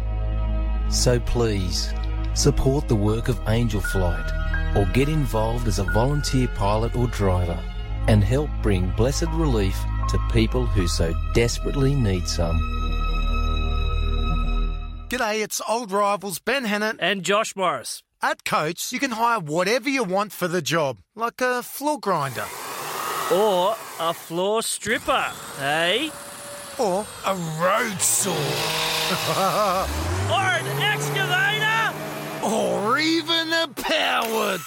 Speaker 24: So please, support the work of Angel Flight or get involved as a volunteer pilot or driver and help bring blessed relief to people who so desperately need some.
Speaker 25: G'day, it's old rivals Ben Hannett and Josh Morris. At Coates, you can hire whatever you want for the job, like a floor grinder.
Speaker 26: Or a floor stripper, eh?
Speaker 25: Or a road saw.
Speaker 26: or an excavator?
Speaker 25: or even a power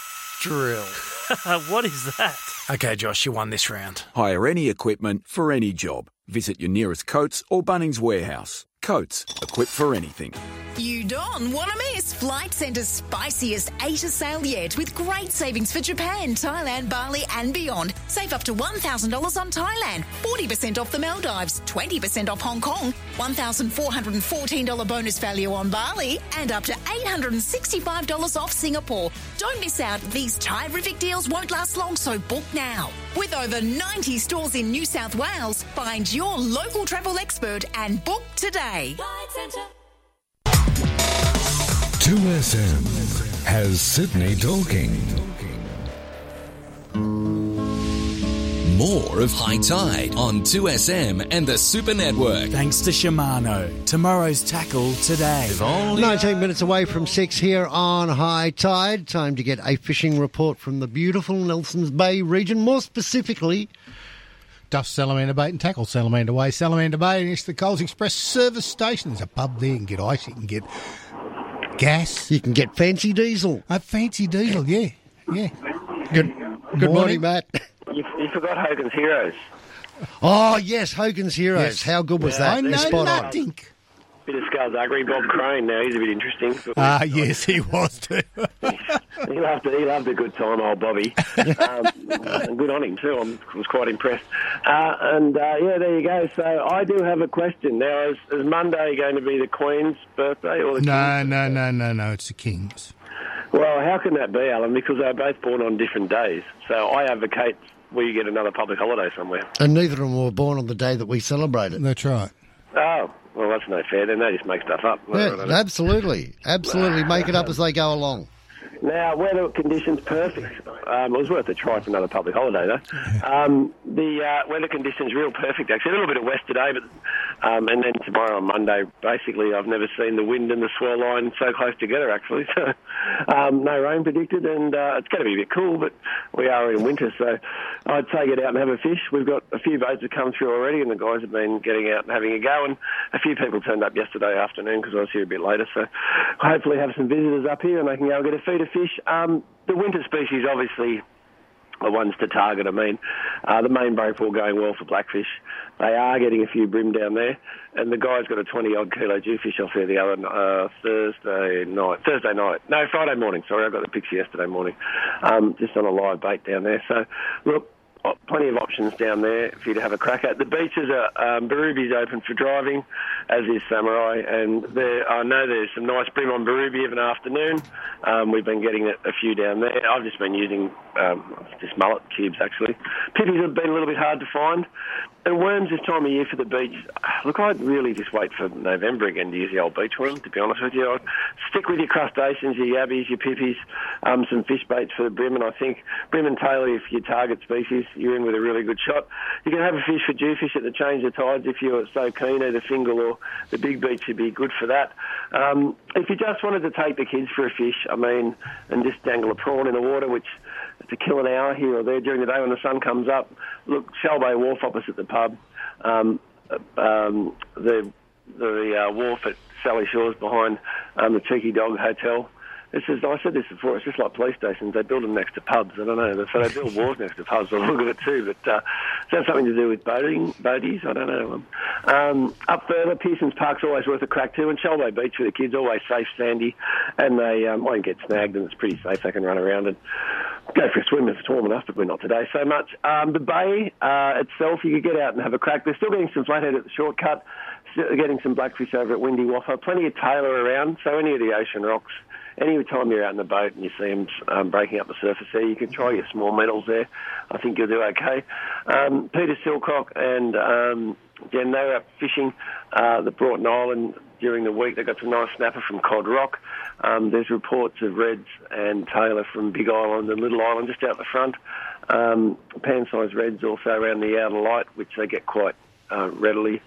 Speaker 2: drill.
Speaker 26: what is that?
Speaker 2: Okay, Josh, you won this round.
Speaker 27: Hire any equipment for any job. Visit your nearest Coates or Bunnings warehouse. Coates, equipped for anything.
Speaker 28: You don't want to miss Flight Centre's spiciest Asia sale yet with great savings for Japan, Thailand, Bali, and beyond. Save up to $1,000 on Thailand, 40% off the Maldives, 20% off Hong Kong, $1,414 bonus value on Bali, and up to $865 off Singapore. Don't miss out. These terrific deals won't last long, so book now. With over 90 stores in New South Wales, find your local travel expert and book today.
Speaker 29: 2SM has Sydney talking.
Speaker 1: More of High Tide on 2SM and the Super Network.
Speaker 2: Thanks to Shimano. Tomorrow's tackle today.
Speaker 4: 19 minutes away from 6 here on High Tide. Time to get a fishing report from the beautiful Nelson's Bay region, more specifically.
Speaker 7: Duff Salamander Bait and Tackle Salamander Way, Salamander Bay, and it's the Coles Express service station. There's a pub there. You can get ice, you can get gas.
Speaker 4: You can get fancy diesel.
Speaker 7: A fancy diesel, yeah. Yeah.
Speaker 4: Good, good morning, Matt.
Speaker 30: You, you forgot Hogan's Heroes.
Speaker 4: Oh, yes, Hogan's Heroes.
Speaker 30: Yes.
Speaker 4: How good was
Speaker 30: Yeah.
Speaker 4: that?
Speaker 30: I know
Speaker 4: Spot on.
Speaker 7: nothing.
Speaker 30: Bit of skullduggery. Bob Crane now, he's a bit interesting. But
Speaker 7: Ah, yes, he was too.
Speaker 30: he loved it. He loved a good time, old Bobby. um, good on him too. I'm, was quite impressed. Uh, and uh, yeah, there you go. So I do have a question now. Is, is Monday going to be the Queen's birthday or the
Speaker 7: No, no, no, no, no. It's the Kings.
Speaker 30: Well, how can that be, Alan? Because they're both born on different days. So I advocate we get another public holiday somewhere.
Speaker 4: And neither of them were born on the day that we celebrate it.
Speaker 7: That's right.
Speaker 30: Oh, well, that's no fair. Then they just make stuff up.
Speaker 4: Yeah, absolutely. Absolutely. Make it up as they go along.
Speaker 30: Now, weather conditions perfect. Um, it was worth a try for another public holiday, though. Um, the uh, weather conditions real perfect, actually. A little bit of west today, but um, and then tomorrow on Monday, basically, I've never seen the wind and the swell line so close together, actually. So, um, no rain predicted, and uh, it's going to be a bit cool, but we are in winter, so I'd say get out and have a fish. We've got a few boats that come through already, and the guys have been getting out and having a go, and a few people turned up yesterday afternoon because I was here a bit later, so hopefully have some visitors up here and they can go and get a feed of fish. Um, the winter species, obviously, are ones to target. I mean, uh, the main break pool going well for blackfish. They are getting a few bream down there, and the guy's got a 20 odd kilo jewfish off there the other uh, Thursday night. Thursday night. No, Friday morning. Sorry, I got the picture yesterday morning. Um, just on a live bait down there. So, look, plenty of options down there for you to have a crack at. The beaches are um, open for driving, as is Samurai, and there I know there's some nice bream on Birubi of an afternoon. Um, we've been getting a, a few down there. I've just been using um, just mullet cubes actually. Pippies have been a little bit hard to find. And worms this time of year for the beach, look, I'd really just wait for November again to use the old beach worm, to be honest with you. Stick with your crustaceans, your yabbies, your pippies, um, some fish baits for the bream, and I think bream and tailor, if your target species, you're in with a really good shot. You can have a fish for jewfish at the change of tides if you're so keen, either fingal or the big beach would be good for that. Um, if you just wanted to take the kids for a fish, I mean, and just dangle a prawn in the water, which to kill an hour here or there during the day when the sun comes up. Look, Shoal Bay Wharf opposite the pub, um, um, the the uh, wharf at Sally Shores behind um, the Cheeky Dog Hotel. This is, I said this before, it's just like police stations. They build them next to pubs. I don't know. So they build wharves next to pubs. I look at it too. But uh, does that have something to do with boating, boaties? I don't know. Um, up further, Pearson's Park's always worth a crack too. And Shoal Bay Beach for the kids, always safe, sandy. And they um, won't get snagged and it's pretty safe. They can run around and go for a swim if it's warm enough, but we're not today so much. Um, the bay uh, itself, you could get out and have a crack. They're still getting some flathead at the shortcut, getting some blackfish over at Windy Woppa, plenty of tailor around, so any of the ocean rocks. Any time you're out in the boat and you see them um, breaking up the surface there, you can try your small metals there. I think you'll do okay. Um, Peter Silcock and um, Jen, they were up fishing uh, the Broughton Island during the week. They got some nice snapper from Cod Rock. Um, there's reports of Reds and tailor from Big Island and Little Island just out the front. Um, pan-sized Reds also around the outer light, which they get quite uh, readily.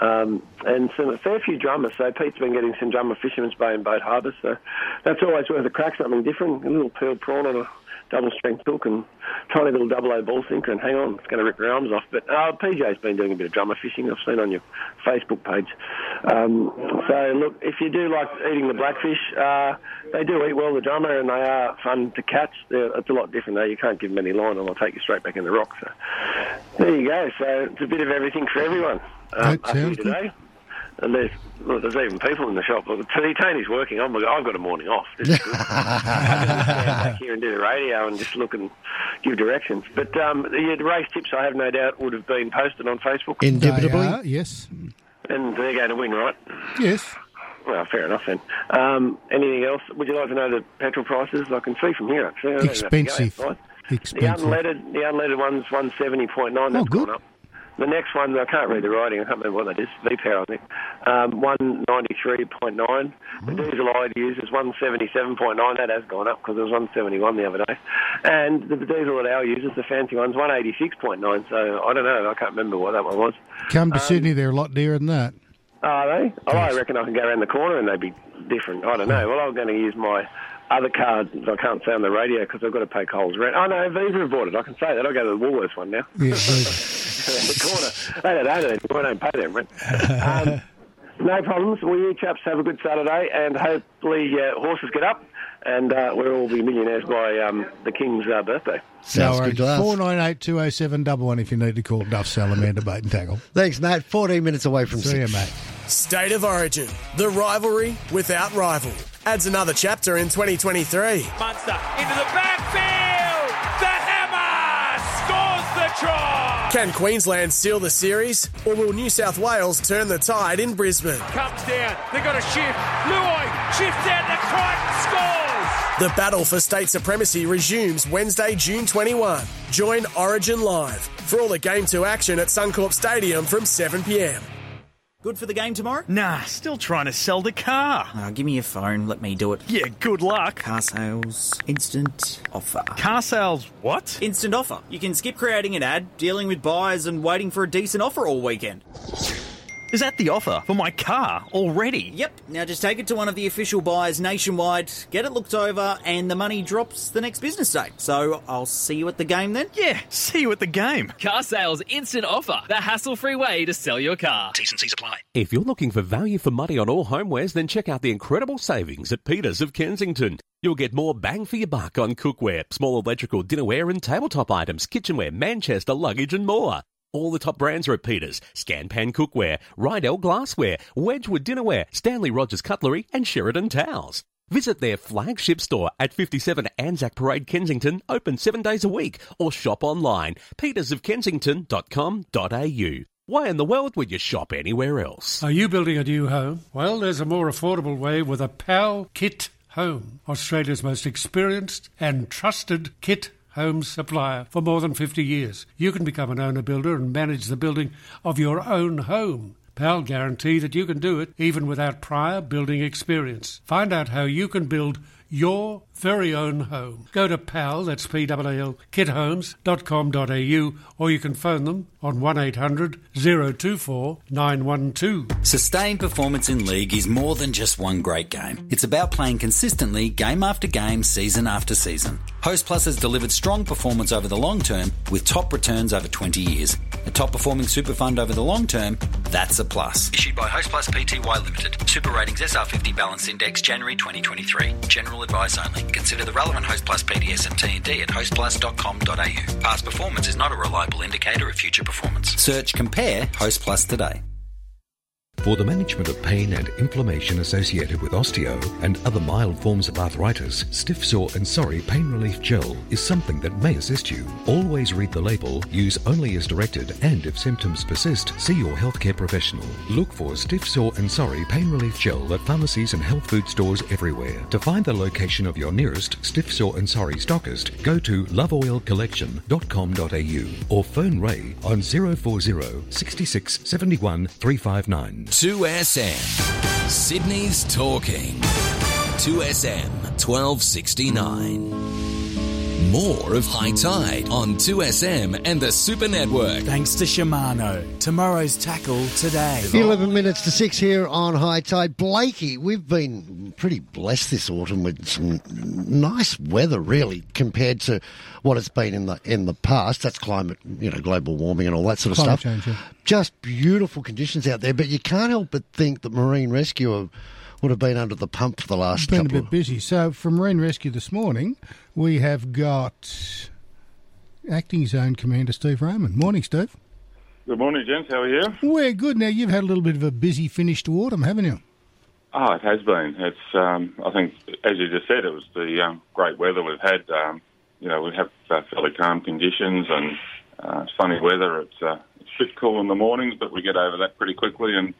Speaker 30: Um, and some, a fair few drummers. So Pete's been getting some drummer Fisherman's Bay and Boat Harbour. So that's always worth a crack, something different. A little pearl prawn on a double strength hook and tiny little double O ball sinker and hang on, it's going to rip your arms off. But uh, PJ's been doing a bit of drummer fishing. I've seen on your Facebook page. Um, so look, if you do like eating the blackfish, uh, they do eat well the drummer and they are fun to catch. They're, it's a lot different though. You can't give them any line and they'll take you straight back in the rock. So there you go. So it's a bit of everything for everyone. Um,
Speaker 7: That
Speaker 30: up here
Speaker 7: sounds good.
Speaker 30: today. And there's, look, there's even people in the shop. Look, Tony, Tony's working. I'm, I've got a morning off. This is good. I'm going to stand back here and do the radio and just look and give directions. But um, the, the race tips, I have no doubt, would have been posted on Facebook.
Speaker 7: They are, yes.
Speaker 30: And they're going to win, right?
Speaker 7: Yes.
Speaker 30: Well, fair enough then. Um, anything else? Would you like to know the petrol prices? I can see from here, actually. I don't have to go
Speaker 7: Expensive.
Speaker 30: The unleaded, the unleaded one's 170.9. That's gone up. The next one, I can't read the writing. I can't remember what that is. V-Power, I think. Um, 193.9. The diesel I'd use is 177.9. That has gone up because it was 171 the other day. And the diesel that our uses, the fancy one's 186.9. So I don't know. I can't remember what that one was.
Speaker 7: Come to
Speaker 30: Um,
Speaker 7: Sydney, they're a lot dearer than that.
Speaker 30: Are they? Oh, I reckon I can go around the corner and they'd be different. I don't know. Well, I'm going to use my other card. I can't say on the radio because I've got to pay Coles rent. Oh, no, Viva have bought it. I can say that. I'll go to the Woolworths one now. Around the corner. They don't own it anymore. I don't pay them rent. Um, no problems. Well, you chaps have a good Saturday and hopefully uh, horses get up and uh, we'll all be millionaires by um, the King's uh, birthday.
Speaker 7: no worries. Four nine eight two oh seven double one if you need to call Duff Salamander bait and tackle.
Speaker 4: Thanks, Matt. 14 minutes away from
Speaker 7: See you,
Speaker 4: six.
Speaker 7: mate.
Speaker 31: State of Origin, the rivalry without rival, adds another chapter in 2023.
Speaker 32: Munster into the backfield. The hammer scores the try.
Speaker 31: Can Queensland seal the series, or will New South Wales turn the tide in Brisbane?
Speaker 32: Comes down. they've got a shift. Luai shifts out to Crichton scores.
Speaker 31: The battle for state supremacy resumes Wednesday, June 21. Join Origin Live for all the Game 2 action at Suncorp Stadium from 7pm.
Speaker 33: Good for the game tomorrow?
Speaker 34: Nah, still trying to sell the car.
Speaker 33: Oh, give me your phone. Let me do it.
Speaker 34: Yeah, good luck.
Speaker 33: Car sales. Instant offer.
Speaker 34: Car sales what?
Speaker 33: Instant offer. You can skip creating an ad, dealing with buyers, and waiting for a decent offer all weekend.
Speaker 34: Is that the offer for my car already?
Speaker 33: Yep. Now just take it to one of the official buyers nationwide, get it looked over, and the money drops the next business day. So I'll see you at the game then?
Speaker 34: Yeah, see you at the game.
Speaker 35: Car sales instant offer. The hassle-free way to sell your car.
Speaker 33: T's and C's apply.
Speaker 36: If you're looking for value for money on all homewares, then check out the incredible savings at Peters of Kensington. You'll get more bang for your buck on cookware, small electrical dinnerware and tabletop items, kitchenware, Manchester luggage and more. All the top brands are at Peters. Scanpan Cookware, Riedel Glassware, Wedgwood Dinnerware, Stanley Rogers Cutlery and Sheridan Towels. Visit their flagship store at 57 Anzac Parade, Kensington, open seven days a week, or shop online, petersofkensington.com.au. Why in the world would you shop anywhere else?
Speaker 22: Are you building a new home? Well, there's a more affordable way with a PAL Kit Home, Australia's most experienced and trusted kit home supplier for more than 50 years. You can become an owner builder and manage the building of your own home. PAL guarantee that you can do it even without prior building experience. Find out how you can build your very own home. Go to PAL, that's P-A-L, kithomes.com.au or you can phone them on 1800 024 912.
Speaker 33: Sustained performance in league is more than just one great game. It's about playing consistently, game after game, season after season. Host Plus has delivered strong performance over the long term with top returns over 20 years. A top performing super fund over the long term, that's a plus. Issued by Host Plus Pty Limited. Super Ratings SR50 Balance Index January 2023. General advice only. Consider the relevant Host Plus PDS MT&D at hostplus.com.au. Past performance is not a reliable indicator of future performance. Search Compare Host Plus today.
Speaker 29: For the management of pain and inflammation associated with osteo and other mild forms of arthritis, Stiff Sore and Sorry Pain Relief Gel is something that may assist you. Always read the label, use only as directed, and if symptoms persist, see your healthcare professional. Look for Stiff Sore and Sorry Pain Relief Gel at pharmacies and health food stores everywhere. To find the location of your nearest Stiff Sore and Sorry stockist, go to loveoilcollection.com.au or phone Ray on 040 66 71 359.
Speaker 1: 2SM. Sydney's talking. 2SM 1269. More of High Tide on 2SM and the Super Network.
Speaker 2: Thanks to Shimano. Tomorrow's tackle today.
Speaker 4: 11 minutes to 6 here on High Tide. Blakey, we've been pretty blessed this autumn with some nice weather, really, compared to what it's been in the in the past. That's climate, you know, global warming and all that sort of
Speaker 7: Climate
Speaker 4: stuff.
Speaker 7: change, yeah.
Speaker 4: Just beautiful conditions out there, but you can't help but think that Marine Rescue would have been under the pump for the last week.
Speaker 7: It's been a bit busy. So from Marine Rescue this morning, we have got Acting Zone Commander Steve Raymond. Morning, Steve.
Speaker 37: Good morning, gents. How are you?
Speaker 7: We're good. Now, you've had a little bit of a busy finish to autumn, haven't you?
Speaker 37: Oh, it has been. It's. Um, I think, as you just said, it was the um, great weather we've had. Um, you know, we have uh, fairly calm conditions and uh, sunny weather. It's uh, it's a bit cool in the mornings, but we get over that pretty quickly. And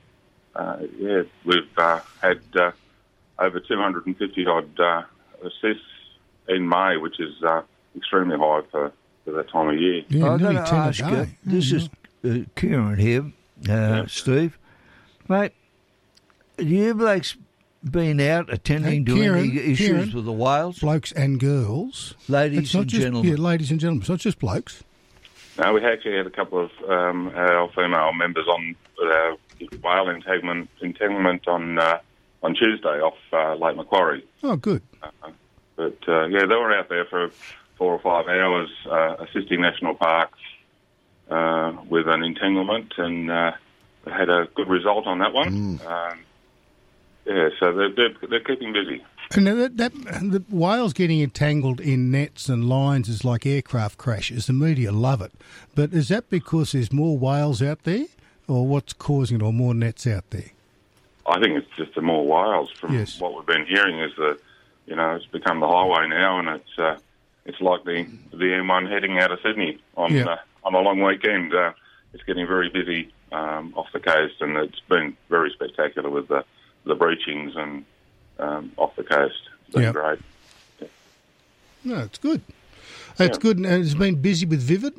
Speaker 37: yeah, we've uh, had uh, over 250 odd uh, assists in May, which is uh, extremely high for, for that time of year.
Speaker 38: I've got to ask you, this is uh, Kieran here, uh, Steve. Mate, have you blokes been out attending to
Speaker 7: Kieran,
Speaker 38: any issues
Speaker 7: Kieran,
Speaker 38: with the whales?
Speaker 7: Blokes and girls.
Speaker 38: Ladies
Speaker 7: It's not
Speaker 38: and
Speaker 7: just,
Speaker 38: gentlemen.
Speaker 7: Yeah, ladies and gentlemen. It's not just blokes.
Speaker 37: No, we actually had a couple of um, our female members on our whale entanglement, entanglement on uh, on Tuesday off uh, Lake Macquarie.
Speaker 7: Oh, good.
Speaker 37: But uh, yeah, they were out there for four or five hours uh, assisting national parks uh, with an entanglement, and uh, they had a good result on that one. Um, yeah, so they're, they're they're keeping busy.
Speaker 7: And now that, that the whales getting entangled in nets and lines is like aircraft crashes. The media love it, but is that because there's more whales out there, or what's causing it, or more nets out there?
Speaker 37: I think it's just the more whales. From
Speaker 7: Yes.
Speaker 37: what we've been hearing, is that you know it's become the highway now, and it's uh, it's like the the M1 heading out of Sydney on
Speaker 7: Yeah.
Speaker 37: uh, on a long weekend. Uh, it's getting very busy um, off the coast, and it's been very spectacular with the the breachings and um, off the coast. It's been
Speaker 7: Yeah.
Speaker 37: great.
Speaker 7: No, it's good. It's good, and it's been busy with Vivid.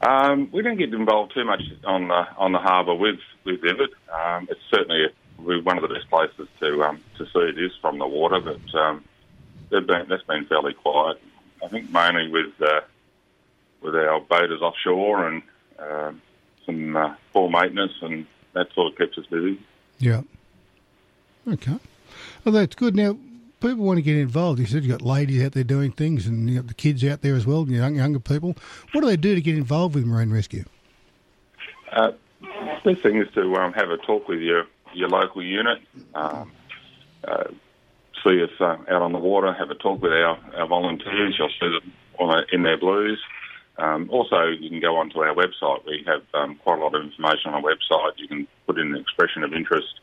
Speaker 37: Um, we don't get involved too much on the on the harbour with with Vivid. Um, it's certainly we're one of the best places to um, to see it is from the water, but um, been, that's been fairly quiet. I think mainly with uh, with our boaters offshore and um some uh, poor maintenance, and that sort of keeps us busy.
Speaker 7: Yeah. Okay. Well, that's good. Now, people want to get involved. You said you've got ladies out there doing things, and you've got the kids out there as well, young younger people. What do they do to get involved with marine rescue?
Speaker 37: Uh, best thing is to um, have a talk with your your local unit. Um, uh, see us uh, out on the water. Have a talk with our, our volunteers. You'll see them on in their blues. Um, also, you can go onto our website. We have um, quite a lot of information on our website. You can put in an expression of interest,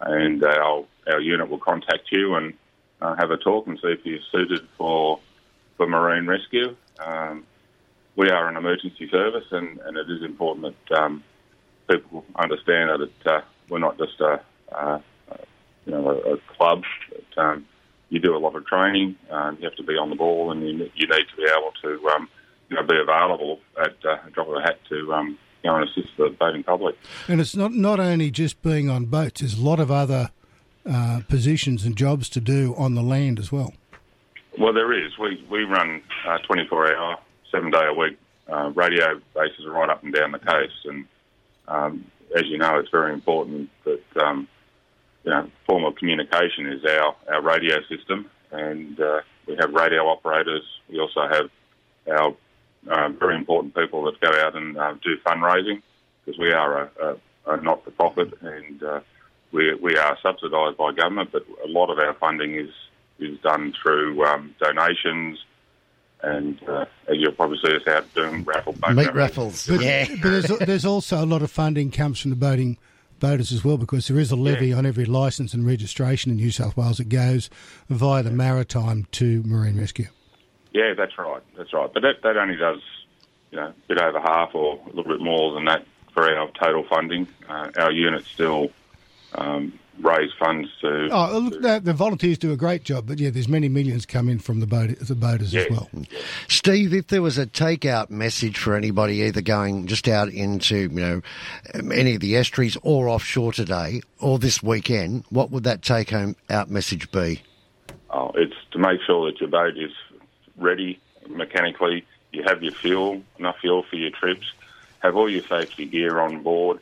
Speaker 37: and our our unit will contact you and uh, have a talk and see if you're suited for for marine rescue. Um, we are an emergency service, and, and it is important that um, people understand that uh, we're not just a, uh, you know a, a club. Um, you do a lot of training. Um, you have to be on the ball, and you, you need to be able to um, you know be available at uh, a drop of a hat to um, go and assist the boating public.
Speaker 7: And it's not not only just being on boats. There's a lot of other uh, positions and jobs to do on the land as well.
Speaker 37: Well, there is. We we run uh, 24 hour, seven day a week uh, radio bases right up and down the coast, and um, as you know, it's very important that um, you know form of communication is our our radio system, and uh, we have radio operators. We also have our uh, very important people that go out and uh, do fundraising because we are a, a, a not for profit and uh, we we are subsidised by government, but a lot of our funding is is done through um, donations, and uh, you'll probably see us out doing raffle boat
Speaker 4: Meat raffles.
Speaker 7: But,
Speaker 4: yeah.
Speaker 7: but there's, there's also a lot of funding comes from the boating boaters as well because there is a levy on every licence and registration in New South Wales that goes via the maritime to marine rescue.
Speaker 37: Yeah, that's right. That's right. But that, that only does, you know, a bit over half or a little bit more than that for our total funding. Uh, our unit still um, raise funds to.
Speaker 7: Oh, look, the, the volunteers do a great job, but yeah, there's many millions come in from the boat, the boaters as well.
Speaker 4: Steve, if there was a takeout message for anybody either going just out into, you know, any of the estuaries or offshore today or this weekend, what would that take home out message be?
Speaker 37: Oh, it's to make sure that your boat is ready mechanically. You have your fuel, enough fuel for your trips. Have all your safety gear on board,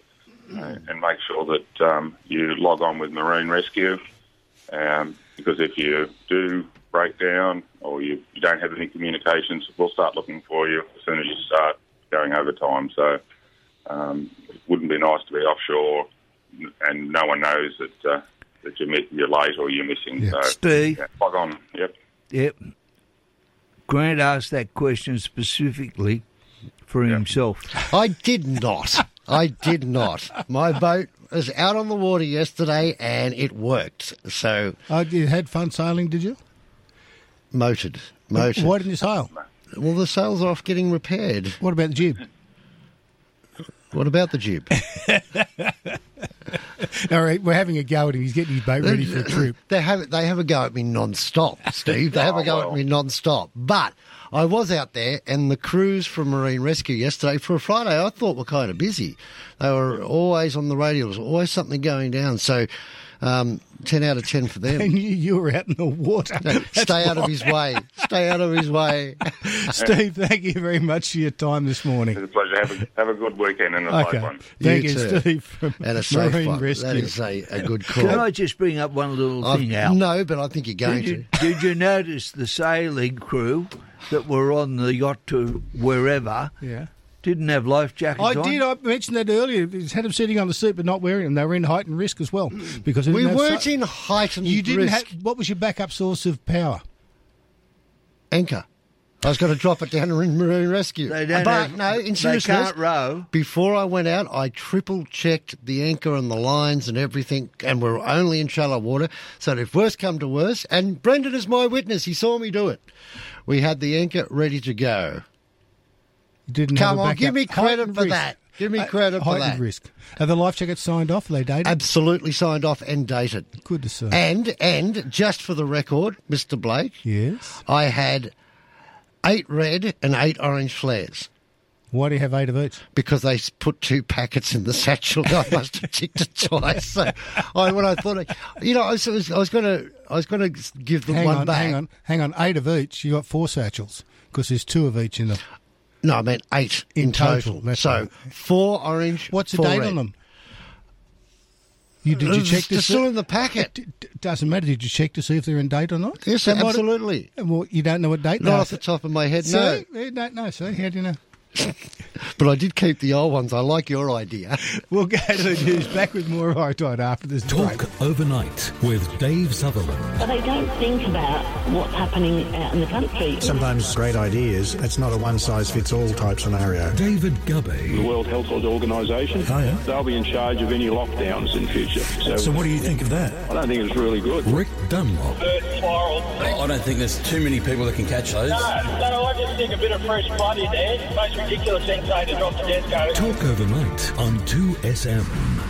Speaker 37: uh, and make sure that um, you log on with Marine Rescue. Um, because if you do break down or you, you don't have any communications, we'll start looking for you as soon as you start going over time. So um, it wouldn't be nice to be offshore and no one knows that uh, that you're, mi- you're late or you're missing.
Speaker 38: Yeah.
Speaker 37: So,
Speaker 38: Steve?
Speaker 37: yeah, log on. Yep.
Speaker 38: Yep. Grant asked that question specifically for himself.
Speaker 4: I did not. I did not. My boat was out on the water yesterday and it worked. So
Speaker 7: Oh, you had fun sailing, did you?
Speaker 4: motored, motored.
Speaker 7: Why didn't you sail?
Speaker 4: Well, the sails are off getting repaired.
Speaker 7: What about the jib?
Speaker 4: What about the jib?
Speaker 7: All right, we're having a go at him. He's getting his boat ready for a trip.
Speaker 4: They have they have a go at me non-stop, Steve. They have a go at me non-stop. But I was out there, and the crews from Marine Rescue yesterday for a Friday, I thought were kind of busy. They were always on the radio. There was always something going down. So. Um, 10 out of 10 for them.
Speaker 7: And you, you were out in the water. That's
Speaker 4: Stay out of
Speaker 7: why.
Speaker 4: his way. Stay out of his way.
Speaker 7: Steve, thank you very much for your time this morning.
Speaker 37: It's a pleasure. Have a, have a good weekend and a
Speaker 7: Okay.
Speaker 37: safe one.
Speaker 7: Thank you,
Speaker 4: too.
Speaker 7: Steve, from
Speaker 4: And a safe
Speaker 7: Marine
Speaker 4: one.
Speaker 7: Rescue.
Speaker 4: That is a, a good call.
Speaker 38: Can I just bring up one little
Speaker 4: I've-
Speaker 38: thing, Al?
Speaker 4: No, but I think you're going
Speaker 38: did you,
Speaker 4: to.
Speaker 38: Did you notice the sailing crew that were on the yacht to wherever
Speaker 7: Yeah.
Speaker 38: didn't have life jackets
Speaker 7: I
Speaker 38: on?
Speaker 7: did. I mentioned that earlier. He's had them sitting on the seat but not wearing them. They were in heightened risk as well mm. because
Speaker 4: We
Speaker 7: didn't have
Speaker 4: weren't
Speaker 7: sa-
Speaker 4: in heightened
Speaker 7: You didn't
Speaker 4: risk.
Speaker 7: have. What was your backup source of power?
Speaker 4: Anchor. I was going to drop it down in Marine Rescue.
Speaker 38: They don't
Speaker 4: but
Speaker 38: have-
Speaker 4: no, in
Speaker 38: they can't row.
Speaker 4: Before I went out, I triple checked the anchor and the lines and everything, and we're only in shallow water. So if worse come to worse, and Brendan is my witness, he saw me do it. We had the anchor ready to go.
Speaker 7: You didn't
Speaker 4: Come on, give me credit for
Speaker 7: risk.
Speaker 4: that. Give me
Speaker 7: Uh,
Speaker 4: credit for
Speaker 7: heightened
Speaker 4: that.
Speaker 7: risk. Are the life jackets signed off? Are they dated?
Speaker 4: Absolutely signed off and dated.
Speaker 7: Good to see.
Speaker 4: And and just for the record, Mr. Blake,
Speaker 7: yes.
Speaker 4: I had eight red and eight orange flares.
Speaker 7: Why do you have eight of each?
Speaker 4: Because they put two packets in the satchel. I must have ticked it twice. So I, when I thought, you know, I was, I was going to, I was going to give them
Speaker 7: hang
Speaker 4: one
Speaker 7: on,
Speaker 4: back.
Speaker 7: hang on, hang on. Eight of each. You got four satchels because there's two of each in them.
Speaker 4: No, I meant eight in,
Speaker 7: In total,
Speaker 4: total. So
Speaker 7: right.
Speaker 4: four orange.
Speaker 7: What's the date
Speaker 4: red.
Speaker 7: on them? You did you check to
Speaker 4: still
Speaker 7: see?
Speaker 4: in the packet.
Speaker 7: D- doesn't matter. Did you check to see if they're in date or not?
Speaker 4: Yes,
Speaker 7: might
Speaker 4: absolutely.
Speaker 7: Well, you don't know what date.
Speaker 4: Not off the top of my head,
Speaker 7: See?
Speaker 4: no.
Speaker 7: Eh, no, no. See, how do you know?
Speaker 4: But I did keep the old ones. I like your idea.
Speaker 7: We'll go to the news. Back with more High Tide after this break.
Speaker 29: Talk overnight with Dave Sutherland.
Speaker 39: But they don't think about what's happening out in the country.
Speaker 40: Sometimes great ideas, it's not a one size fits all type scenario.
Speaker 29: David Gubby.
Speaker 41: the World Health Organisation.
Speaker 40: Oh, yeah?
Speaker 41: They'll be in charge of any lockdowns in future. So,
Speaker 40: So, what do you think of that?
Speaker 41: I don't think it's really good.
Speaker 29: Rick Dunlop.
Speaker 42: I don't think there's too many people that can catch those.
Speaker 43: No, no, I just think a bit of fresh blood in there. Most ridiculous thing to drop the.
Speaker 29: Talk overnight on 2SM.